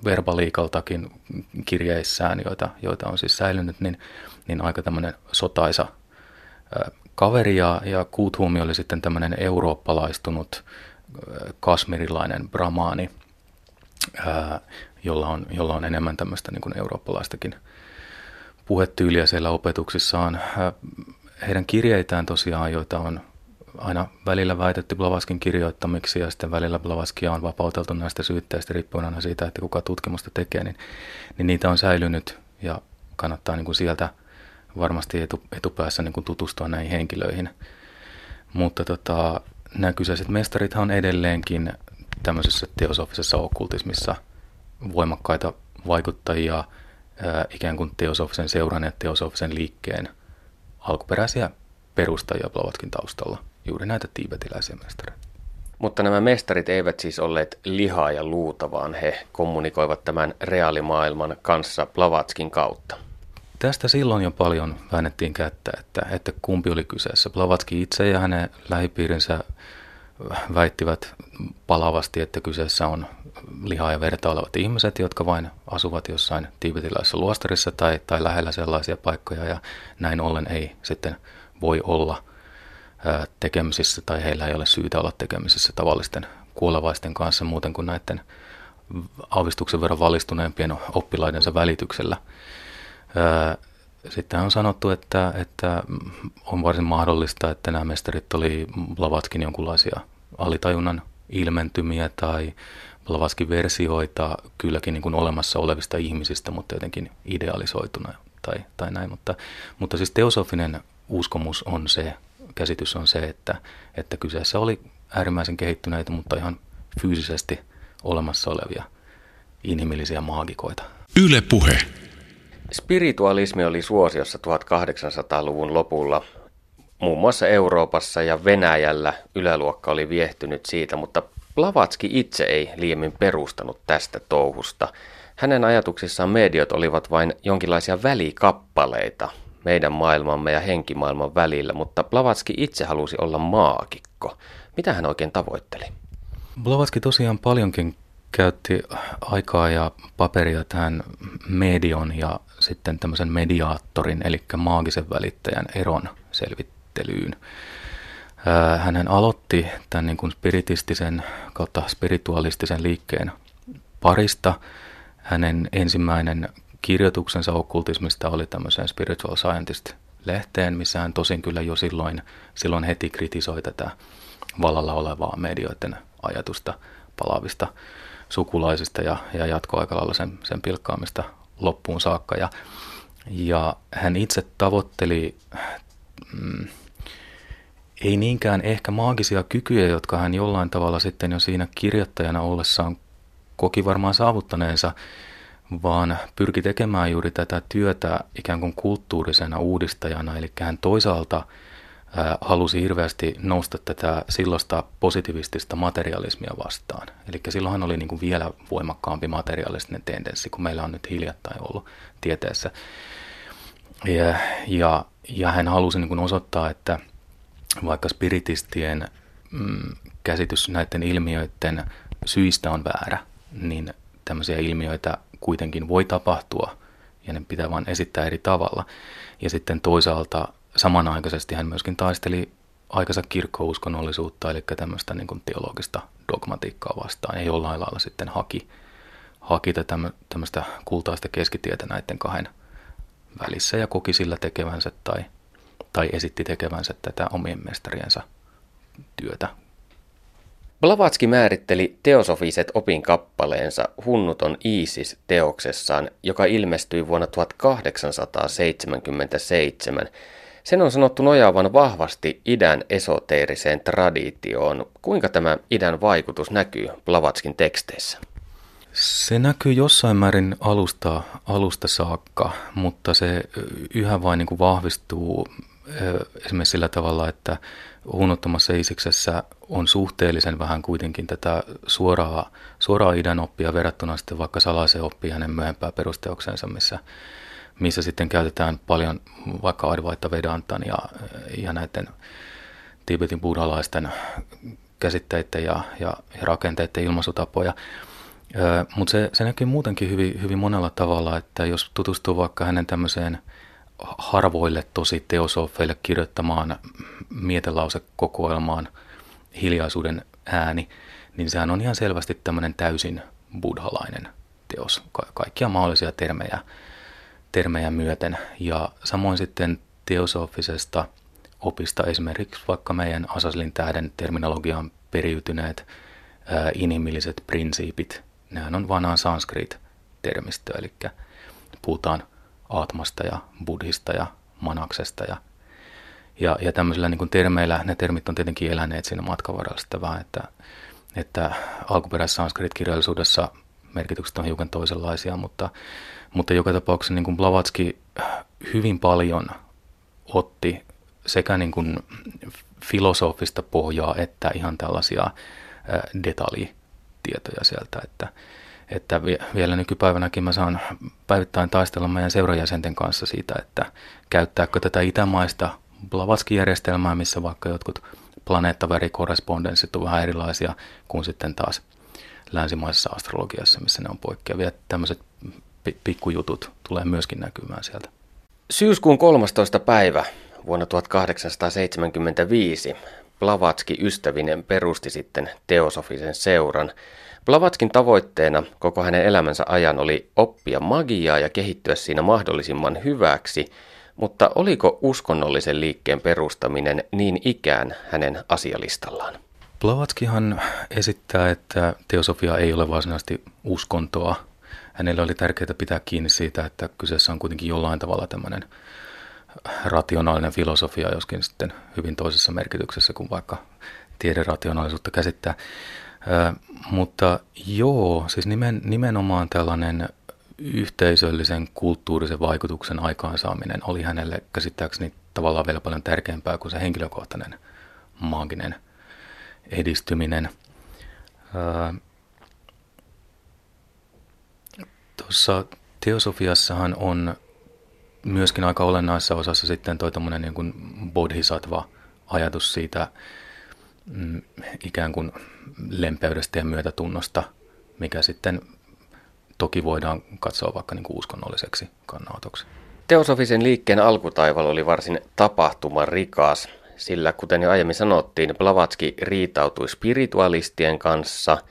verbaliikaltakin kirjeissään, joita, joita on siis säilynyt, niin, niin aika tämmöinen sotaisa kaveri ja, ja Kuthumi oli sitten tämmöinen eurooppalaistunut kasmirilainen brahmaani, jolla on, jolla on enemmän tämmöistä niin kuin eurooppalaistakin puhetyyliä siellä opetuksissaan. Heidän kirjeitään tosiaan, joita on aina välillä väitetty Blavatskin kirjoittamiksi ja sitten välillä Blavatskia on vapauteltu näistä syytteistä riippuen aina siitä, että kuka tutkimusta tekee, niin, niin niitä on säilynyt ja kannattaa niin kuin sieltä varmasti etu, etupäässä niin kuin tutustua näihin henkilöihin. Mutta tota, nämä kyseiset mestarithan on edelleenkin tämmöisessä teosofisessa okkultismissa voimakkaita vaikuttajia ää, ikään kuin teosofisen seuran ja teosofisen liikkeen – alkuperäisiä perustajia Blavatkin taustalla, juuri näitä tiibetiläisiä mestareita. Mutta nämä mestarit eivät siis olleet lihaa ja luuta, vaan he kommunikoivat tämän reaalimaailman kanssa Blavatskin kautta. Tästä silloin jo paljon väännettiin kättä, että, että kumpi oli kyseessä. Blavatski itse ja hänen lähipiirinsä väittivät palavasti, että kyseessä on lihaa ja verta olevat ihmiset, jotka vain asuvat jossain tiibetilaisessa luostarissa tai, tai lähellä sellaisia paikkoja ja näin ollen ei sitten voi olla tekemisissä tai heillä ei ole syytä olla tekemisissä tavallisten kuolevaisten kanssa muuten kuin näiden aavistuksen verran valistuneempien oppilaidensa välityksellä. Sitten on sanottu, että, että on varsin mahdollista, että nämä mestarit oli Blavatskin jonkunlaisia alitajunnan ilmentymiä tai Blavatskin versioita kylläkin niin kuin olemassa olevista ihmisistä, mutta jotenkin idealisoituna tai, tai näin. Mutta, mutta siis teosofinen uskomus on se, käsitys on se, että, että kyseessä oli äärimmäisen kehittyneitä, mutta ihan fyysisesti olemassa olevia inhimillisiä maagikoita. Yle puhe. Spiritualismi oli suosiossa 1800-luvun lopulla. Muun muassa Euroopassa ja Venäjällä yläluokka oli viehtynyt siitä, mutta Blavatski itse ei liiemmin perustanut tästä touhusta. Hänen ajatuksissaan mediot olivat vain jonkinlaisia välikappaleita meidän maailmamme ja henkimaailman välillä, mutta Blavatski itse halusi olla maagikko. Mitä hän oikein tavoitteli? Blavatski tosiaan paljonkin käytti aikaa ja paperia tähän medion ja sitten tämmöisen mediaattorin, eli maagisen välittäjän eron selvittelyyn. Hän aloitti tämän niin kuin spiritistisen kautta spiritualistisen liikkeen parista. Hänen ensimmäinen kirjoituksensa okkultismista oli tämmöiseen Spiritual Scientist-lehteen, missä hän tosin kyllä jo silloin, silloin heti kritisoi tätä vallalla olevaa medioiden ajatusta palaavista sukulaisista ja, ja jatkoi aika lailla sen, sen pilkkaamista loppuun saakka. Ja, ja hän itse tavoitteli mm, ei niinkään ehkä maagisia kykyjä, jotka hän jollain tavalla sitten jo siinä kirjoittajana ollessaan koki varmaan saavuttaneensa, vaan pyrki tekemään juuri tätä työtä ikään kuin kulttuurisena uudistajana. Eli hän toisaalta halusi hirveästi nousta tätä silloista positivistista materialismia vastaan. Eli silloinhan oli niin kuin vielä voimakkaampi materialistinen tendenssi kuin meillä on nyt hiljattain ollut tieteessä. Ja, ja, ja hän halusi niin kuin osoittaa, että vaikka spiritistien mm, käsitys näiden ilmiöiden syistä on väärä, niin tämmöisiä ilmiöitä kuitenkin voi tapahtua ja ne pitää vain esittää eri tavalla. Ja sitten toisaalta samanaikaisesti hän myöskin taisteli aikansa kirkkouskonnollisuutta, eli tämmöistä niin teologista dogmatiikkaa vastaan, ja jollain lailla sitten haki, haki tämmöistä kultaista keskitietä näiden kahden välissä ja koki sillä tekevänsä tai, tai esitti tekevänsä tätä omien mestariensa työtä Blavatski määritteli teosofiset opinkappaleensa Hunnuton Iisis teoksessaan, joka ilmestyi vuonna 1877. Sen on sanottu nojaavan vahvasti idän esoteeriseen traditioon. Kuinka tämä idän vaikutus näkyy Blavatskin teksteissä? Se näkyy jossain määrin alusta, alusta saakka, mutta se yhä vain niin kuin vahvistuu esimerkiksi sillä tavalla, että huunottomassa isiksessä on suhteellisen vähän kuitenkin tätä suoraa, suoraa idän oppia verrattuna sitten vaikka salaiseen oppia hänen myöhempää perusteoksensa, missä, missä sitten käytetään paljon vaikka Advaita Vedantan ja, ja näiden Tibetin buddhalaisten käsitteiden ja, ja, ja rakenteiden ilmaisutapoja. Mutta se, se näkyy muutenkin hyvin, hyvin monella tavalla, että jos tutustuu vaikka hänen tämmöiseen – harvoille tosi teosofeille kirjoittamaan mietelausekokoelmaan hiljaisuuden ääni, niin sehän on ihan selvästi tämmöinen täysin buddhalainen teos, Ka- kaikkia mahdollisia termejä, termejä myöten. Ja samoin sitten teosofisesta opista esimerkiksi vaikka meidän Asaslin tähden terminologiaan periytyneet ää, inhimilliset prinsiipit, nehän on vanhaan sanskrit-termistöä, eli puhutaan Aatmasta ja Buddhista ja Manaksesta ja, ja, ja tämmöisillä niin termeillä, ne termit on tietenkin eläneet siinä matkan varrella sitä vähän, että, että alkuperäisessä sanskrit-kirjallisuudessa merkitykset on hiukan toisenlaisia, mutta, mutta joka tapauksessa niin kuin Blavatski hyvin paljon otti sekä niin kuin filosofista pohjaa että ihan tällaisia detaljitietoja sieltä, että, että vielä nykypäivänäkin mä saan päivittäin taistella meidän seurajäsenten kanssa siitä, että käyttääkö tätä itämaista Blavatskin-järjestelmää, missä vaikka jotkut planeettavärikorrespondenssit on vähän erilaisia kuin sitten taas länsimaisessa astrologiassa, missä ne on poikkeavia. Tämmöiset pikkujutut tulee myöskin näkymään sieltä. Syyskuun 13. päivä vuonna 1875 Blavatski ystävinen perusti sitten teosofisen seuran. Blavatskin tavoitteena koko hänen elämänsä ajan oli oppia magiaa ja kehittyä siinä mahdollisimman hyväksi, mutta oliko uskonnollisen liikkeen perustaminen niin ikään hänen asialistallaan? Blavatskihan esittää, että teosofia ei ole varsinaisesti uskontoa. Hänelle oli tärkeää pitää kiinni siitä, että kyseessä on kuitenkin jollain tavalla tämmöinen rationaalinen filosofia, joskin sitten hyvin toisessa merkityksessä kuin vaikka tiederationaalisuutta käsittää. Ö, mutta joo, siis nimen, nimenomaan tällainen yhteisöllisen kulttuurisen vaikutuksen aikaansaaminen oli hänelle käsittääkseni tavallaan vielä paljon tärkeämpää kuin se henkilökohtainen maaginen edistyminen. Tuossa teosofiassahan on myöskin aika olennaisessa osassa sitten toi niin kuin bodhisattva-ajatus siitä mm, ikään kuin lempeydestä ja myötätunnosta, mikä sitten toki voidaan katsoa vaikka niin kuin uskonnolliseksi kannanotoksi. Teosofisen liikkeen alkutaival oli varsin tapahtuman rikas, sillä kuten jo aiemmin sanottiin, Blavatski riitautui spiritualistien kanssa –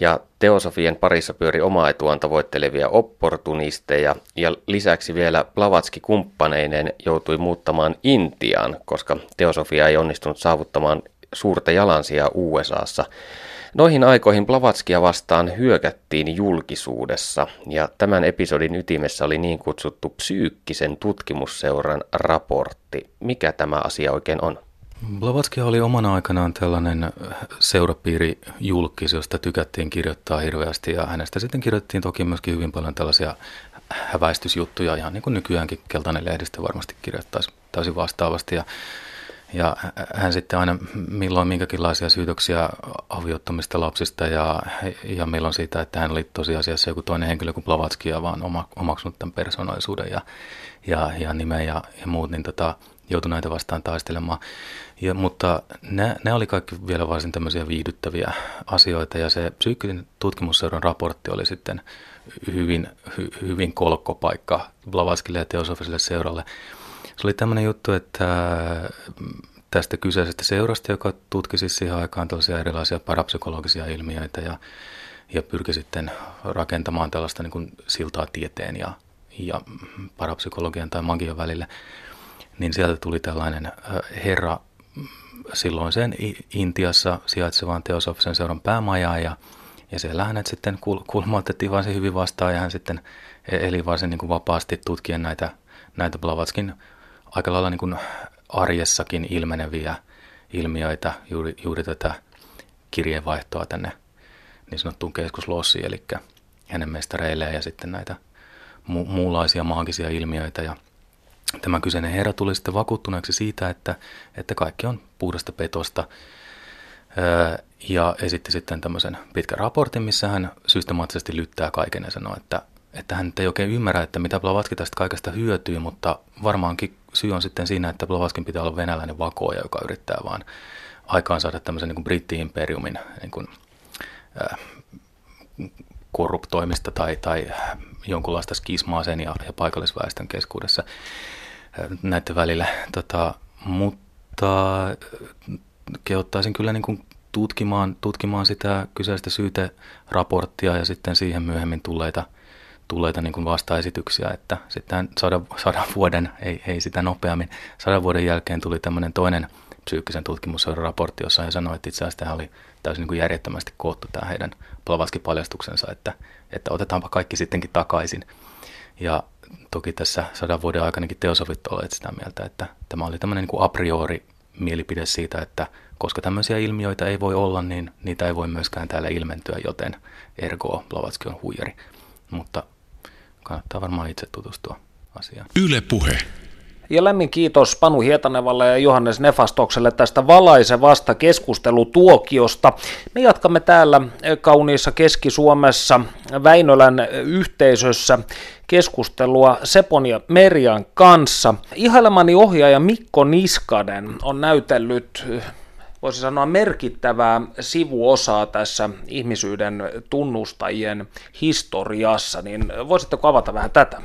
ja teosofien parissa pyöri omaa etuaan tavoittelevia opportunisteja ja lisäksi vielä Blavatski kumppaneineen joutui muuttamaan Intiaan, koska teosofia ei onnistunut saavuttamaan suurta jalansia USAssa. Noihin aikoihin Blavatskia vastaan hyökättiin julkisuudessa ja tämän episodin ytimessä oli niin kutsuttu psyykkisen tutkimusseuran raportti. Mikä tämä asia oikein on? Blavatsky oli omana aikanaan tällainen seurapiiri julkis, josta tykättiin kirjoittaa hirveästi ja hänestä sitten kirjoittiin toki myöskin hyvin paljon tällaisia häväistysjuttuja, ihan niin kuin nykyäänkin keltainen lehdistö varmasti kirjoittaisi täysin vastaavasti ja ja hän sitten aina milloin minkäkinlaisia syytöksiä aviottomista lapsista ja, ja milloin siitä, että hän oli tosiasiassa joku toinen henkilö kuin Blavatsky ja vaan oma, omaksunut tämän persoonallisuuden ja, ja, ja nimen ja, ja muut, niin tota, joutui näitä vastaan taistelemaan. Ja, mutta ne oli kaikki vielä varsin tämmöisiä viihdyttäviä asioita ja se psyykkisen tutkimusseuran raportti oli sitten hyvin, hy, hyvin kolkkopaikka Blavatskille ja teosofiselle seuralle. Se oli tämmöinen juttu, että tästä kyseisestä seurasta, joka tutki siis siihen aikaan tällaisia erilaisia parapsykologisia ilmiöitä ja, ja pyrki sitten rakentamaan tällaista niin kuin siltaa tieteen ja, ja parapsykologian tai magian välille, niin sieltä tuli tällainen herra silloin sen Intiassa sijaitsevan teosofisen seuran päämajaan ja, ja siellä hänet sitten kul- kulmautettiin varsin hyvin vastaan ja hän sitten e-, eli varsin niin kuin vapaasti tutkien näitä, näitä Blavatskin aika lailla niin kuin arjessakin ilmeneviä ilmiöitä, juuri, juuri tätä kirjeenvaihtoa tänne niin sanottuun keskuslossiin, eli hänen mestareilleen ja sitten näitä mu- muunlaisia maagisia ilmiöitä. Ja Tämä kyseinen herra tuli sitten vakuuttuneeksi siitä, että, että kaikki on puhdasta petosta ja esitti sitten tämmöisen pitkän raportin, missä hän systemaattisesti lyttää kaiken ja sanoo, että, että hän ei oikein ymmärrä, että mitä Blavatski tästä kaikesta hyötyy, mutta varmaankin syy on sitten siinä, että Blavatskin pitää olla venäläinen vakoja, joka yrittää vaan aikaan saada tämmöisen niin kuin britti-imperiumin niin kuin, äh, korruptoimista tai, tai jonkunlaista skismaa sen ja, ja paikallisväestön keskuudessa näiden välillä. Tota, mutta kehottaisin kyllä niin kuin tutkimaan, tutkimaan sitä kyseistä syyteraporttia ja sitten siihen myöhemmin tulleita, tulleita niin kuin vastaesityksiä, että sitten sadan, sadan vuoden, ei, ei sitä nopeammin, sadan vuoden jälkeen tuli tämmöinen toinen psyykkisen tutkimuksen raportti, jossa he sanoi, että itse asiassa tämä oli täysin niin kuin järjettömästi koottu tämä heidän Blavatsky-paljastuksensa, että, että otetaanpa kaikki sittenkin takaisin. Ja toki tässä sadan vuoden aikanakin teosofit olet sitä mieltä, että tämä oli tämmöinen niin kuin a priori mielipide siitä, että koska tämmöisiä ilmiöitä ei voi olla, niin niitä ei voi myöskään täällä ilmentyä, joten ergo Blavatsky on huijari. Mutta kannattaa varmaan itse tutustua asiaan. Yle puhe. Ja lämmin kiitos Panu Hietanevalle ja Johannes Nefastokselle tästä valaisevasta keskustelutuokiosta. Me jatkamme täällä kauniissa Keski-Suomessa Väinölän yhteisössä keskustelua Sepon ja Merjan kanssa. Ihailemani ohjaaja Mikko Niskanen on näytellyt voisi sanoa merkittävää sivuosaa tässä ihmisyyden tunnustajien historiassa, niin voisitteko avata vähän tätä?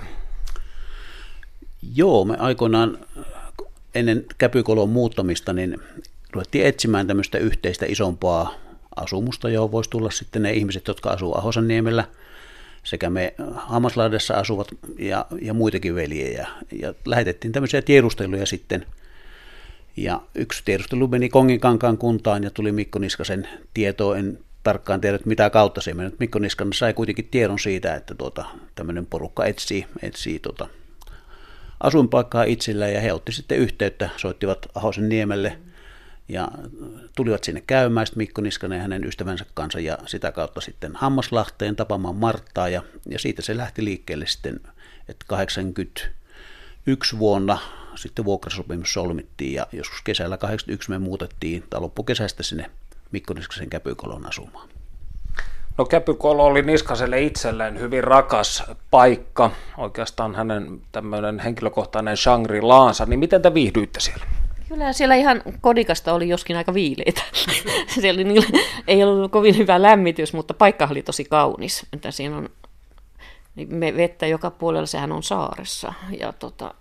Joo, me aikoinaan ennen käpykolon muuttamista niin ruvettiin etsimään tämmöistä yhteistä isompaa asumusta, johon voisi tulla sitten ne ihmiset, jotka asuu Ahosaniemellä, sekä me Hammaslahdessa asuvat ja, ja muitakin veljejä. Ja lähetettiin tämmöisiä tiedusteluja sitten. Ja yksi tiedustelu meni Konginkankaan kuntaan ja tuli Mikko Niskasen tietoa. En tarkkaan tiedä, mitä kautta se meni. Mikko Niskanen sai kuitenkin tiedon siitä, että tuota, tämmöinen porukka etsii, etsii tuota, asuinpaikkaa itsellä ja he otti sitten yhteyttä, soittivat Ahosen niemelle ja tulivat sinne käymään sitten Mikko Niskanen ja hänen ystävänsä kanssa ja sitä kautta sitten Hammaslahteen tapaamaan Marttaa ja, ja siitä se lähti liikkeelle sitten, että 81 vuonna sitten vuokrasopimus solmittiin ja joskus kesällä 81 me muutettiin tai loppukesästä sinne Mikko Niskasen käpykolon asumaan. No Käpykolo oli Niskaselle itselleen hyvin rakas paikka, oikeastaan hänen tämmöinen henkilökohtainen Shangri-Laansa, niin miten te viihdyitte siellä? Kyllä siellä ihan kodikasta oli joskin aika viileitä. siellä oli, ei ollut kovin hyvä lämmitys, mutta paikka oli tosi kaunis. Että siinä on niin me vettä joka puolella, sehän on saaressa. Ja tota,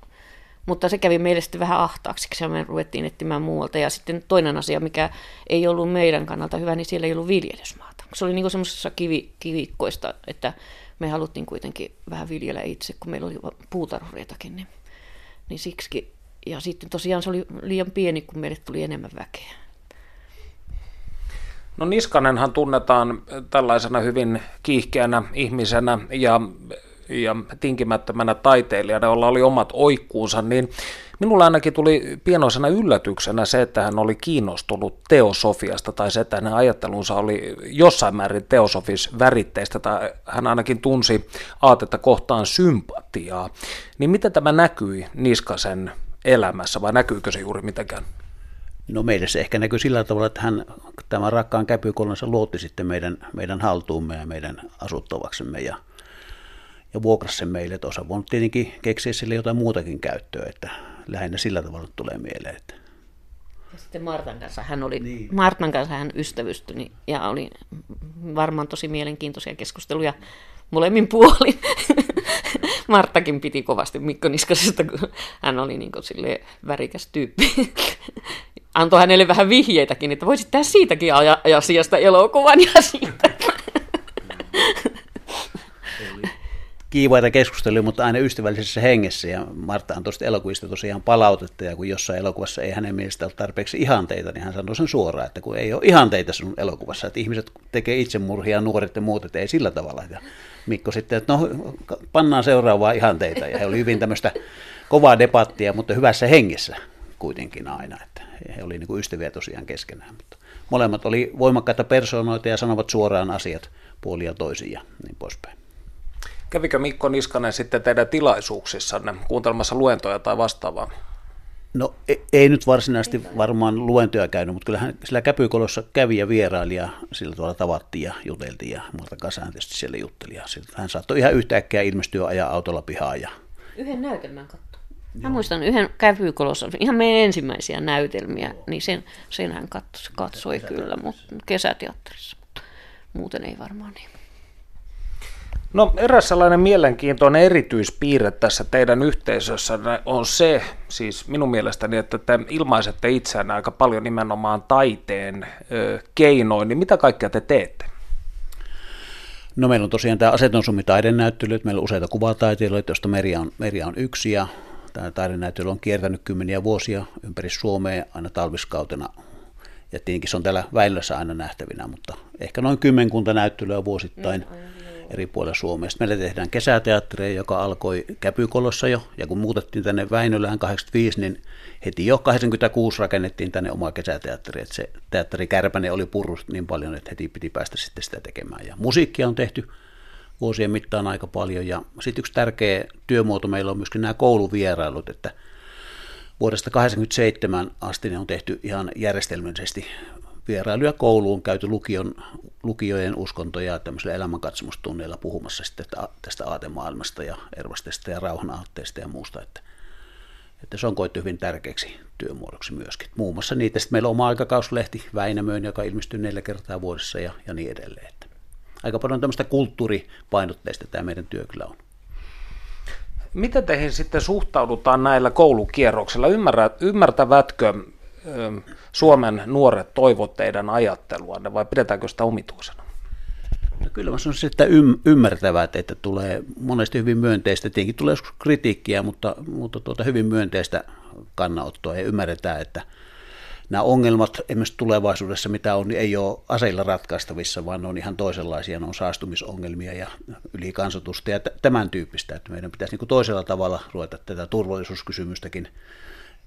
mutta se kävi meille sitten vähän ahtaaksi, ja me ruvettiin etsimään muualta. Ja sitten toinen asia, mikä ei ollut meidän kannalta hyvä, niin siellä ei ollut viljelysmaata. Se oli niin semmoisessa kivi, kivikkoista, että me haluttiin kuitenkin vähän viljellä itse, kun meillä oli puutarhureitakin. Niin, niin siksi. Ja sitten tosiaan se oli liian pieni, kun meille tuli enemmän väkeä. No Niskanenhan tunnetaan tällaisena hyvin kiihkeänä ihmisenä ja ja tinkimättömänä taiteilijana, jolla oli omat oikkuunsa, niin minulla ainakin tuli pienoisena yllätyksenä se, että hän oli kiinnostunut teosofiasta tai se, että hänen ajattelunsa oli jossain määrin teosofis väritteistä tai hän ainakin tunsi aatetta kohtaan sympatiaa. Niin miten tämä näkyi Niskasen elämässä vai näkyykö se juuri mitenkään? No meille se ehkä näkyy sillä tavalla, että hän tämän rakkaan käpykolonsa luotti sitten meidän, meidän haltuumme ja meidän asuttavaksemme ja ja vuokrasi sen meille, että osa voinut tietenkin keksiä sille jotain muutakin käyttöä, että lähinnä sillä tavalla tulee mieleen. Että. Ja sitten Martan kanssa hän oli, niin. Martan kanssa hän ystävystyi ja oli varmaan tosi mielenkiintoisia keskusteluja molemmin puolin. Marttakin piti kovasti Mikko Niskasesta, kun hän oli niin sille värikäs tyyppi. Antoi hänelle vähän vihjeitäkin, että voisit tehdä siitäkin asiasta elokuvan ja siitä kiivaita keskusteluja, mutta aina ystävällisessä hengessä. Ja Martta on tuosta elokuvista tosiaan palautetta, ja kun jossain elokuvassa ei hänen mielestä ole tarpeeksi ihanteita, niin hän sanoi sen suoraan, että kun ei ole ihanteita sun elokuvassa, että ihmiset tekee itsemurhia, nuoret ja muut, että ei sillä tavalla. Ja Mikko sitten, että no pannaan seuraavaa ihanteita, ja he oli hyvin tämmöistä kovaa debattia, mutta hyvässä hengessä kuitenkin aina, että he oli niin kuin ystäviä tosiaan keskenään. Mutta molemmat oli voimakkaita persoonoita ja sanovat suoraan asiat puolia toisiin ja niin poispäin. Kävikö Mikko Niskanen sitten teidän tilaisuuksissanne kuuntelemassa luentoja tai vastaavaa? No ei, ei nyt varsinaisesti varmaan luentoja käynyt, mutta kyllähän sillä käpykolossa kävi ja vieraili ja sillä tavalla tavattiin ja juteltiin ja Marta Kasään tietysti siellä jutteli. Ja hän saattoi ihan yhtäkkiä ilmestyä ajaa autolla pihaa. Ja... Yhden näytelmän katto. Mä muistan yhden käpykolossa, ihan meidän ensimmäisiä näytelmiä, Joo. niin sen, sen hän katsoi, katsoi kyllä, mutta kesäteatterissa, mutta muuten ei varmaan niin. No eräs sellainen mielenkiintoinen erityispiirre tässä teidän yhteisössä on se, siis minun mielestäni, että te ilmaisette itseään aika paljon nimenomaan taiteen ö, keinoin, niin mitä kaikkea te teette? No meillä on tosiaan tämä asetonsumi taidenäyttely, meillä on useita kuvataiteilijoita, joista Meria on, Meria on yksi. Ja tämä taidenäyttely on kiertänyt kymmeniä vuosia ympäri Suomea aina talviskautena. Ja tietenkin se on täällä Väilässä aina nähtävinä, mutta ehkä noin kymmenkunta näyttelyä vuosittain. Mm, eri puolilla Suomea. Sitten meillä tehdään kesäteatteria, joka alkoi Käpykolossa jo, ja kun muutettiin tänne Väinölään 85, niin heti jo 86 rakennettiin tänne oma kesäteatteri, että se teatteri Kärpänen oli purrut niin paljon, että heti piti päästä sitten sitä tekemään. Ja musiikkia on tehty vuosien mittaan aika paljon, ja sitten yksi tärkeä työmuoto meillä on myöskin nämä kouluvierailut, että vuodesta 1987 asti ne on tehty ihan järjestelmällisesti vierailuja kouluun, käyty lukion, lukiojen uskontoja tämmöisillä elämänkatsomustunneilla puhumassa sitten tästä aatemaailmasta ja ervastesta ja rauhan aatteesta ja muusta. Että, että se on koettu hyvin tärkeäksi työmuodoksi myöskin. Muun muassa niitä, sitten meillä on oma aikakauslehti Väinämöön, joka ilmestyy neljä kertaa vuodessa ja, ja niin edelleen. Että aika paljon tämmöistä kulttuuripainotteista tämä meidän työ kyllä on. Miten teihin sitten suhtaudutaan näillä koulukierroksilla? ymmärtävätkö Suomen nuoret toivot teidän ajatteluanne vai pidetäänkö sitä omituisena? No kyllä mä sanoisin, että ymmärtävät, että tulee monesti hyvin myönteistä, tietenkin tulee joskus kritiikkiä, mutta, mutta tuota, hyvin myönteistä kannanottoa. Ja ymmärretään, että nämä ongelmat esimerkiksi tulevaisuudessa, mitä on, niin ei ole aseilla ratkaistavissa, vaan ne on ihan toisenlaisia, ne on saastumisongelmia ja ylikansotusta ja tämän tyyppistä, että meidän pitäisi niin toisella tavalla ruveta tätä turvallisuuskysymystäkin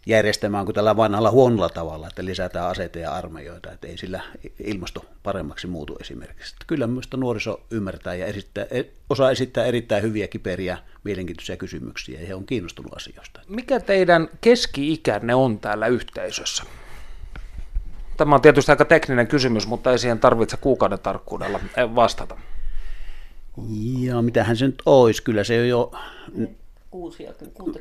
järjestämään kuin tällä vanhalla huonolla tavalla, että lisätään aseita ja armeijoita, että ei sillä ilmasto paremmaksi muutu esimerkiksi. Että kyllä minusta nuoriso ymmärtää ja esittää, e, osaa esittää erittäin hyviä, kiperiä, mielenkiintoisia kysymyksiä ja he on kiinnostunut asioista. Mikä teidän keski-ikänne on täällä yhteisössä? Tämä on tietysti aika tekninen kysymys, mutta ei siihen tarvitse kuukauden tarkkuudella vastata. Ja mitähän se nyt olisi, kyllä se on jo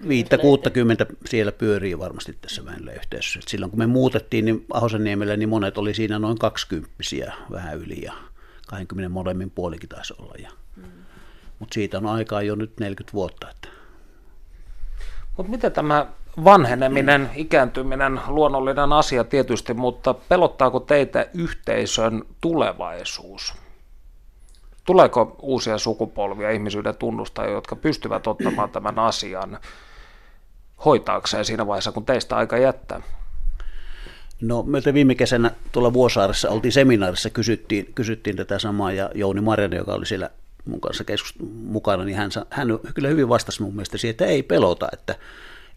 viittä kuuttakymmentä siellä pyörii varmasti tässä vähällä yhteisössä. Et silloin kun me muutettiin niin Ahosenniemellä, niin monet oli siinä noin kaksikymppisiä vähän yli ja 20 molemmin puolikin taisi olla. Ja, mm. Mutta siitä on aikaa jo nyt 40 vuotta. Että. Mutta miten tämä vanheneminen, ikääntyminen, luonnollinen asia tietysti, mutta pelottaako teitä yhteisön tulevaisuus? Tuleeko uusia sukupolvia ihmisyyden tunnustajia, jotka pystyvät ottamaan tämän asian hoitaakseen siinä vaiheessa, kun teistä aika jättää? No meiltä viime kesänä tuolla Vuosaaressa oltiin seminaarissa, kysyttiin, kysyttiin tätä samaa ja Jouni Marjanen, joka oli siellä mun kanssa keskust- mukana, niin hän, hän kyllä hyvin vastasi mun mielestä siihen, että ei pelota, että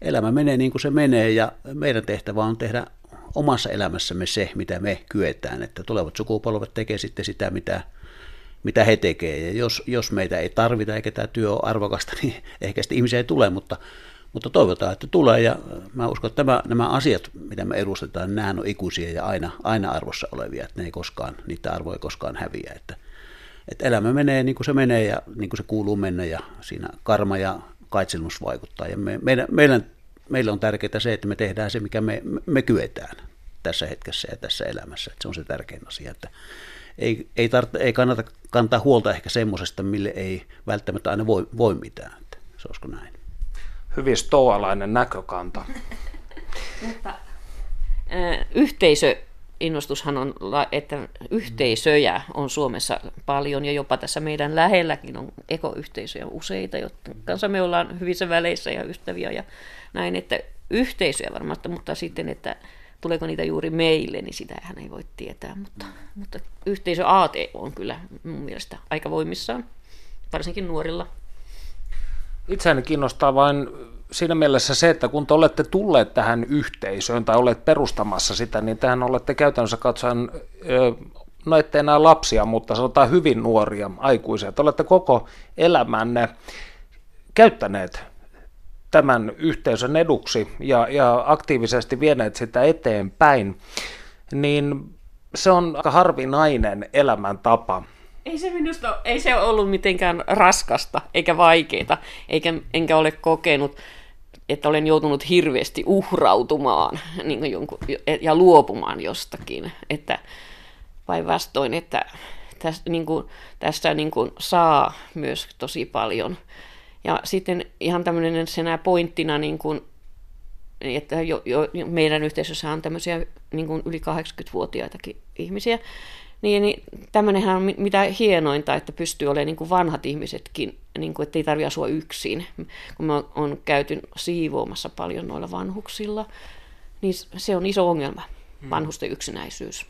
elämä menee niin kuin se menee ja meidän tehtävä on tehdä omassa elämässämme se, mitä me kyetään, että tulevat sukupolvet tekee sitten sitä, mitä, mitä he tekee. Ja jos, jos meitä ei tarvita eikä tämä työ ole arvokasta, niin ehkä sitten ihmisiä ei tule, mutta, mutta toivotaan, että tulee. Ja mä uskon, että tämä, nämä asiat, mitä me edustetaan, nämä on ikuisia ja aina, aina arvossa olevia, että ne ei koskaan, niitä arvoja ei koskaan häviä. Että, että elämä menee niin kuin se menee ja niin kuin se kuuluu mennä ja siinä karma ja kaitselmus vaikuttaa. Ja me, meidän, meidän, meillä on tärkeää se, että me tehdään se, mikä me, me kyetään tässä hetkessä ja tässä elämässä. Että se on se tärkein asia, että ei, ei, tart, ei kannata kantaa huolta ehkä semmoisesta, mille ei välttämättä aina voi, voi mitään. Että se olisiko näin? Hyvin stoalainen näkökanta. Mutta yhteisö innostushan on, että yhteisöjä on Suomessa paljon ja jopa tässä meidän lähelläkin on ekoyhteisöjä useita, jotka kanssa me ollaan hyvissä väleissä ja ystäviä ja näin, että yhteisöjä varmasti, mutta sitten, että tuleeko niitä juuri meille, niin sitähän ei voi tietää, mutta, mutta yhteisö AT on kyllä mun mielestä aika voimissaan, varsinkin nuorilla. Itseäni kiinnostaa vain siinä mielessä se, että kun te olette tulleet tähän yhteisöön tai olet perustamassa sitä, niin tähän olette käytännössä katsoen, no ette enää lapsia, mutta sanotaan hyvin nuoria aikuisia. Te olette koko elämänne käyttäneet tämän yhteisön eduksi ja, ja aktiivisesti vieneet sitä eteenpäin, niin se on aika harvinainen elämäntapa. Ei se minusta, ei se ollut mitenkään raskasta eikä vaikeaa, eikä, enkä ole kokenut että olen joutunut hirveästi uhrautumaan niin jonkun, ja luopumaan jostakin. Että päinvastoin, että tästä, niin kuin, tästä niin kuin saa myös tosi paljon. Ja sitten ihan tämmöinen senä pointtina, niin kuin, että jo, jo, meidän yhteisössä on tämmöisiä niin kuin yli 80-vuotiaitakin ihmisiä, niin, niin tämmöinenhän on mitä hienointa, että pystyy olemaan niin kuin vanhat ihmisetkin, niin kuin, että ei tarvitse asua yksin. Kun mä oon käyty siivoamassa paljon noilla vanhuksilla, niin se on iso ongelma, hmm. vanhusten yksinäisyys.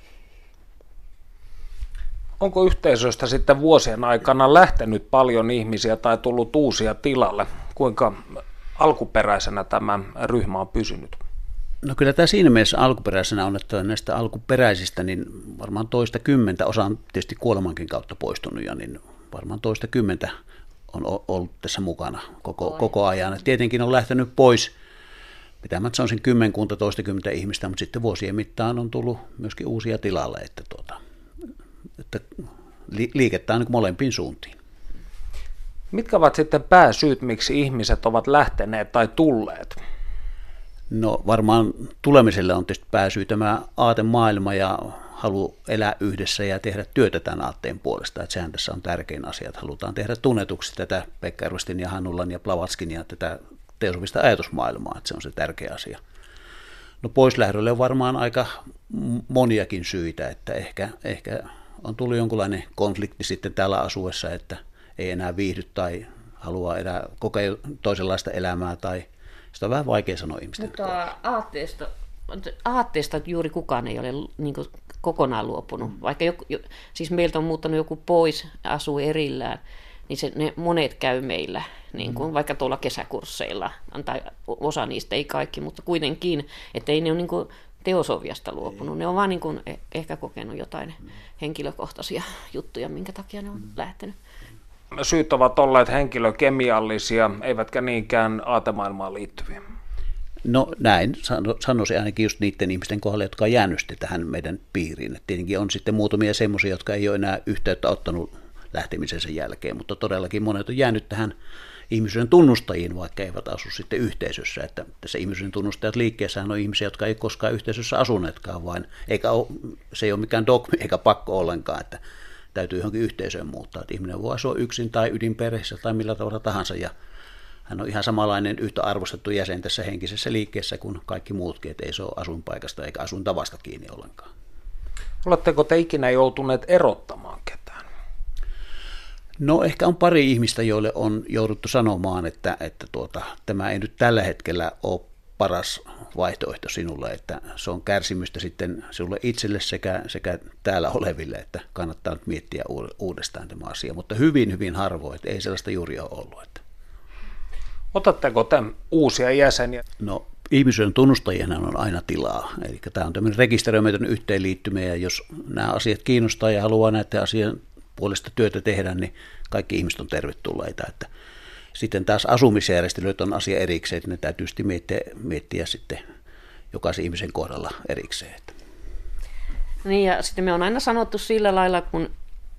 Onko yhteisöstä sitten vuosien aikana lähtenyt paljon ihmisiä tai tullut uusia tilalle? Kuinka alkuperäisenä tämä ryhmä on pysynyt? No kyllä tämä siinä mielessä alkuperäisenä on, että näistä alkuperäisistä niin varmaan toista kymmentä, osa on tietysti kuolemankin kautta poistunut ja niin varmaan toista kymmentä on ollut tässä mukana koko, koko ajan. Et tietenkin on lähtenyt pois, mitä mä sanoisin kymmenkunta, toistakymmentä ihmistä, mutta sitten vuosien mittaan on tullut myöskin uusia tilalle, että, tuota, että liikettä on niin molempiin suuntiin. Mitkä ovat sitten pääsyyt, miksi ihmiset ovat lähteneet tai tulleet? No varmaan tulemiselle on tietysti pääsy tämä aatemaailma ja halu elää yhdessä ja tehdä työtä tämän aatteen puolesta. Että sehän tässä on tärkein asia, että halutaan tehdä tunnetuksi tätä Pekka Ervastin ja Hannulan ja Plavatskin ja tätä teosopista ajatusmaailmaa, että se on se tärkeä asia. No poislähdölle on varmaan aika moniakin syitä, että ehkä, ehkä on tullut jonkunlainen konflikti sitten täällä asuessa, että ei enää viihdy tai haluaa elää, kokea toisenlaista elämää tai sitä on vähän vaikea sanoa ihmisten Mutta aatteesta, aatteesta juuri kukaan ei ole niin kuin, kokonaan luopunut. Vaikka joku, siis meiltä on muuttanut joku pois, asuu erillään, niin se, ne monet käy meillä, niin kuin, mm. vaikka tuolla kesäkursseilla, tai osa niistä, ei kaikki, mutta kuitenkin, että ei ne ole niin kuin, teosoviasta luopunut. Ne on vaan niin kuin, e-, ehkä kokenut jotain henkilökohtaisia juttuja, minkä takia ne on mm. lähtenyt. Syyt ovat olleet henkilökemiallisia, eivätkä niinkään aatemaailmaan liittyviä. No näin sanoisin ainakin just niiden ihmisten kohdalla, jotka on jäänyt tähän meidän piiriin. Et tietenkin on sitten muutamia semmoisia, jotka ei ole enää yhteyttä ottanut lähtemisensä jälkeen, mutta todellakin monet on jäänyt tähän ihmisyyden tunnustajiin, vaikka eivät asu sitten yhteisössä. Että tässä ihmisyyden tunnustajat liikkeessähän on ihmisiä, jotka ei koskaan yhteisössä asuneetkaan, vaan eikä ole, se ei ole mikään dogmi eikä pakko ollenkaan, että täytyy johonkin yhteisöön muuttaa. Että ihminen voi asua yksin tai ydinperheessä tai millä tavalla tahansa ja hän on ihan samanlainen yhtä arvostettu jäsen tässä henkisessä liikkeessä kuin kaikki muutkin, että ei se ole asuinpaikasta eikä asuintavasta kiinni ollenkaan. Oletteko te ikinä joutuneet erottamaan ketään? No ehkä on pari ihmistä, joille on jouduttu sanomaan, että, että tuota, tämä ei nyt tällä hetkellä ole paras vaihtoehto sinulle, että se on kärsimystä sitten sinulle itselle sekä, sekä täällä oleville, että kannattaa nyt miettiä uudestaan tämä asia, mutta hyvin, hyvin harvoin, että ei sellaista juuri ole ollut. Että. Otatteko te uusia jäseniä? No ihmisyyden tunnustajien on aina tilaa. Eli tämä on tämmöinen rekisteröimätön yhteenliittymä ja jos nämä asiat kiinnostaa ja haluaa näiden asian puolesta työtä tehdä, niin kaikki ihmiset on tervetulleita. Että sitten taas asumisjärjestelyt on asia erikseen, että ne täytyy sitten miettiä, miettiä sitten jokaisen ihmisen kohdalla erikseen. Niin ja sitten me on aina sanottu sillä lailla, kun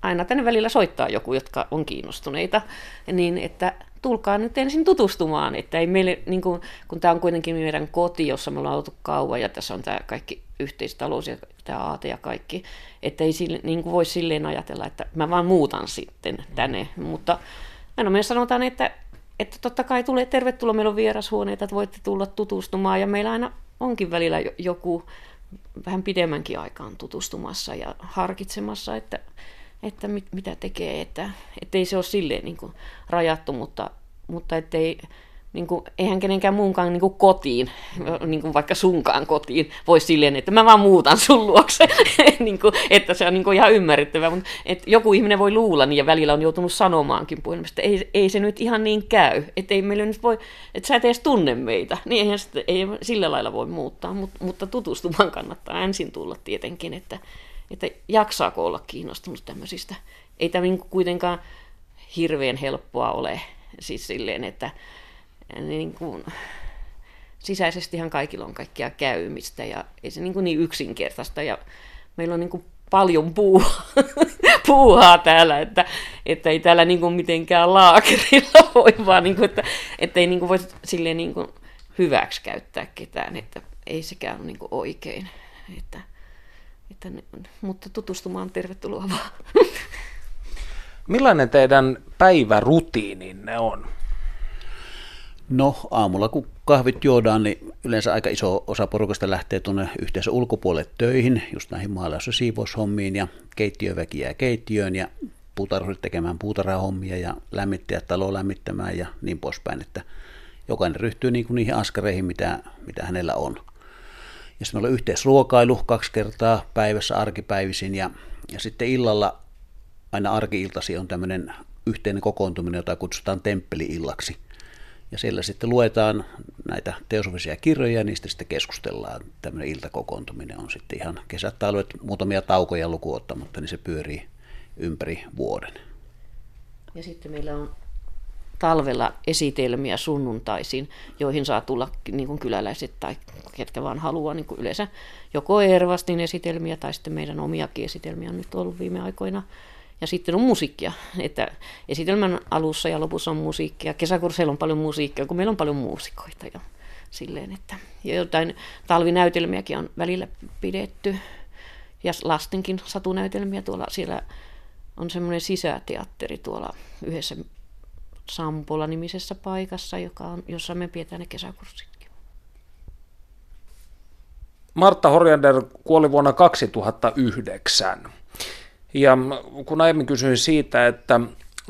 aina tänne välillä soittaa joku, jotka on kiinnostuneita, niin että tulkaa nyt ensin tutustumaan, että ei meille, niin kuin, kun tämä on kuitenkin meidän koti, jossa me ollaan oltu kauan ja tässä on tämä kaikki yhteistalous ja tämä aate ja kaikki, että ei sille, niin kuin voi silleen ajatella, että mä vaan muutan sitten tänne, mutta aina me sanotaan, että, että totta kai tulee tervetuloa, meillä on vierashuoneita, että voitte tulla tutustumaan ja meillä aina onkin välillä joku vähän pidemmänkin aikaan tutustumassa ja harkitsemassa, että että mit, mitä tekee, että ei se ole silleen niin kuin rajattu, mutta, mutta ettei, niin kuin, eihän kenenkään muunkaan niin kuin kotiin, niin kuin vaikka sunkaan kotiin, voi silleen, että mä vaan muutan sun luokse, niin kuin, että se on niin kuin ihan ymmärrettävää, mutta että joku ihminen voi luulla niin ja välillä on joutunut sanomaankin puhelimesta, että ei, ei se nyt ihan niin käy, että ei nyt voi, että sä et edes tunne meitä, niin eihän sitä, ei sillä lailla voi muuttaa, mutta, mutta tutustumaan kannattaa ensin tulla tietenkin, että, että jaksaako olla kiinnostunut tämmöisistä. Ei tämä niin kuitenkaan hirveän helppoa ole, siis silleen, että niin kuin, sisäisestihan kaikilla on kaikkia käymistä ja ei se niin, kuin niin yksinkertaista ja meillä on niin kuin paljon puuhaa, puuhaa täällä, että, että ei täällä niin kuin mitenkään laakerilla voi vaan, niin kuin, että, että ei niin kuin voi silleen niin kuin hyväksi käyttää ketään, että ei sekään ole niin kuin oikein. Että, että ne, mutta tutustumaan tervetuloa vaan. Millainen teidän päivärutiininne on? No aamulla kun kahvit juodaan, niin yleensä aika iso osa porukasta lähtee tuonne yhteensä ulkopuolelle töihin, just näihin maalaus- ja siivoushommiin ja keittiöväki jää keittiöön ja puutarhurit tekemään puutarhahommia ja lämmittäjät talo lämmittämään ja niin poispäin, että jokainen ryhtyy niin kuin niihin askareihin, mitä, mitä hänellä on. Ja sitten meillä on yhteisruokailu kaksi kertaa päivässä arkipäivisin ja, ja sitten illalla aina arkiiltasi on tämmöinen yhteinen kokoontuminen, jota kutsutaan temppeli-illaksi. Ja siellä sitten luetaan näitä teosofisia kirjoja ja niistä sitten keskustellaan. Tämmöinen iltakokoontuminen on sitten ihan kesät, talvet, muutamia taukoja lukuottamatta, niin se pyörii ympäri vuoden. Ja sitten meillä on talvella esitelmiä sunnuntaisin, joihin saa tulla niin kuin kyläläiset tai ketkä vaan haluaa niin kuin yleensä joko Ervastin esitelmiä tai sitten meidän omiakin esitelmiä on nyt ollut viime aikoina. Ja sitten on musiikkia, että esitelmän alussa ja lopussa on musiikkia. Kesäkursseilla on paljon musiikkia, kun meillä on paljon muusikoita. Ja silleen, että jotain talvinäytelmiäkin on välillä pidetty ja lastenkin satunäytelmiä tuolla siellä on semmoinen sisäteatteri tuolla yhdessä Sampola-nimisessä paikassa, joka on, jossa me pidetään ne kesäkurssitkin. Martta Horjander kuoli vuonna 2009. Ja kun aiemmin kysyin siitä, että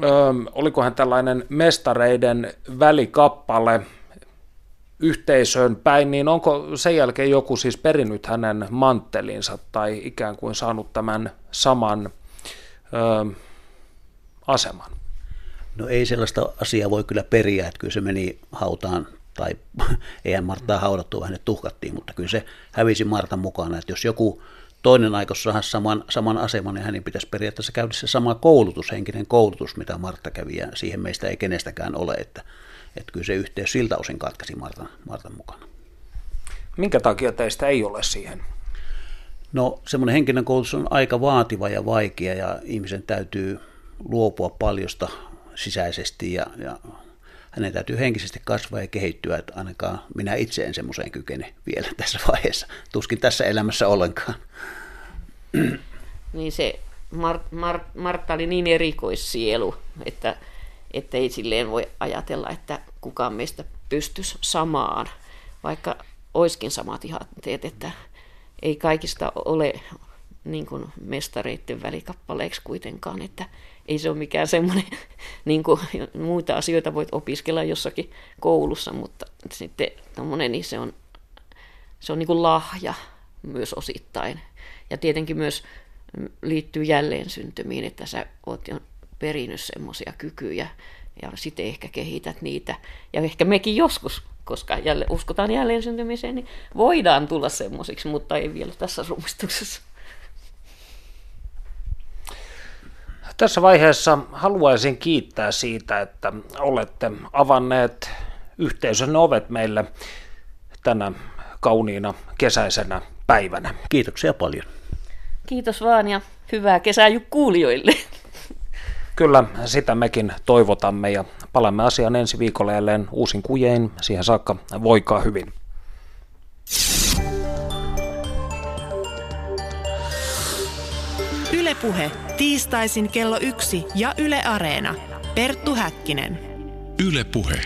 ö, olikohan tällainen mestareiden välikappale yhteisöön päin, niin onko sen jälkeen joku siis perinnyt hänen manttelinsa tai ikään kuin saanut tämän saman ö, aseman? No ei sellaista asiaa voi kyllä periä, että kyllä se meni hautaan, tai eihän Martaa haudattu, vaan hänet tuhkattiin, mutta kyllä se hävisi Martan mukana, että jos joku toinen aikoisi saada saman, saman aseman, niin hänen pitäisi periaatteessa käydä se sama koulutus, henkinen koulutus, mitä Martta kävi, ja siihen meistä ei kenestäkään ole, että, että kyllä se yhteys siltä osin katkesi Martan, Martan mukana. Minkä takia teistä ei ole siihen? No semmoinen henkinen koulutus on aika vaativa ja vaikea, ja ihmisen täytyy luopua paljosta sisäisesti ja, ja hänen täytyy henkisesti kasvaa ja kehittyä, että ainakaan minä itse en semmoiseen kykene vielä tässä vaiheessa. Tuskin tässä elämässä ollenkaan. Niin se Mar- Mar- Martta oli niin erikoissielu, että, että ei silleen voi ajatella, että kukaan meistä pystyisi samaan, vaikka oiskin samat ihanteet, että ei kaikista ole niin kuin mestareiden välikappaleeksi kuitenkaan, että ei se ole mikään semmoinen, niin kuin muita asioita voit opiskella jossakin koulussa, mutta sitten tommonen, niin se on, se on niin kuin lahja myös osittain. Ja tietenkin myös liittyy jälleen syntymiin, että sä oot jo perinyt semmoisia kykyjä ja sitten ehkä kehität niitä. Ja ehkä mekin joskus, koska jälle, uskotaan jälleen syntymiseen, niin voidaan tulla semmoisiksi, mutta ei vielä tässä rumistuksessa. Tässä vaiheessa haluaisin kiittää siitä, että olette avanneet yhteisön ovet meille tänä kauniina kesäisenä päivänä. Kiitoksia paljon. Kiitos vaan ja hyvää kesää kuulijoille. Kyllä, sitä mekin toivotamme ja palaamme asiaan ensi viikolla jälleen uusin kujein. Siihen saakka voikaa hyvin. Ylepuhe tiistaisin kello yksi ja Yle Areena. Perttu Häkkinen. Ylepuhe.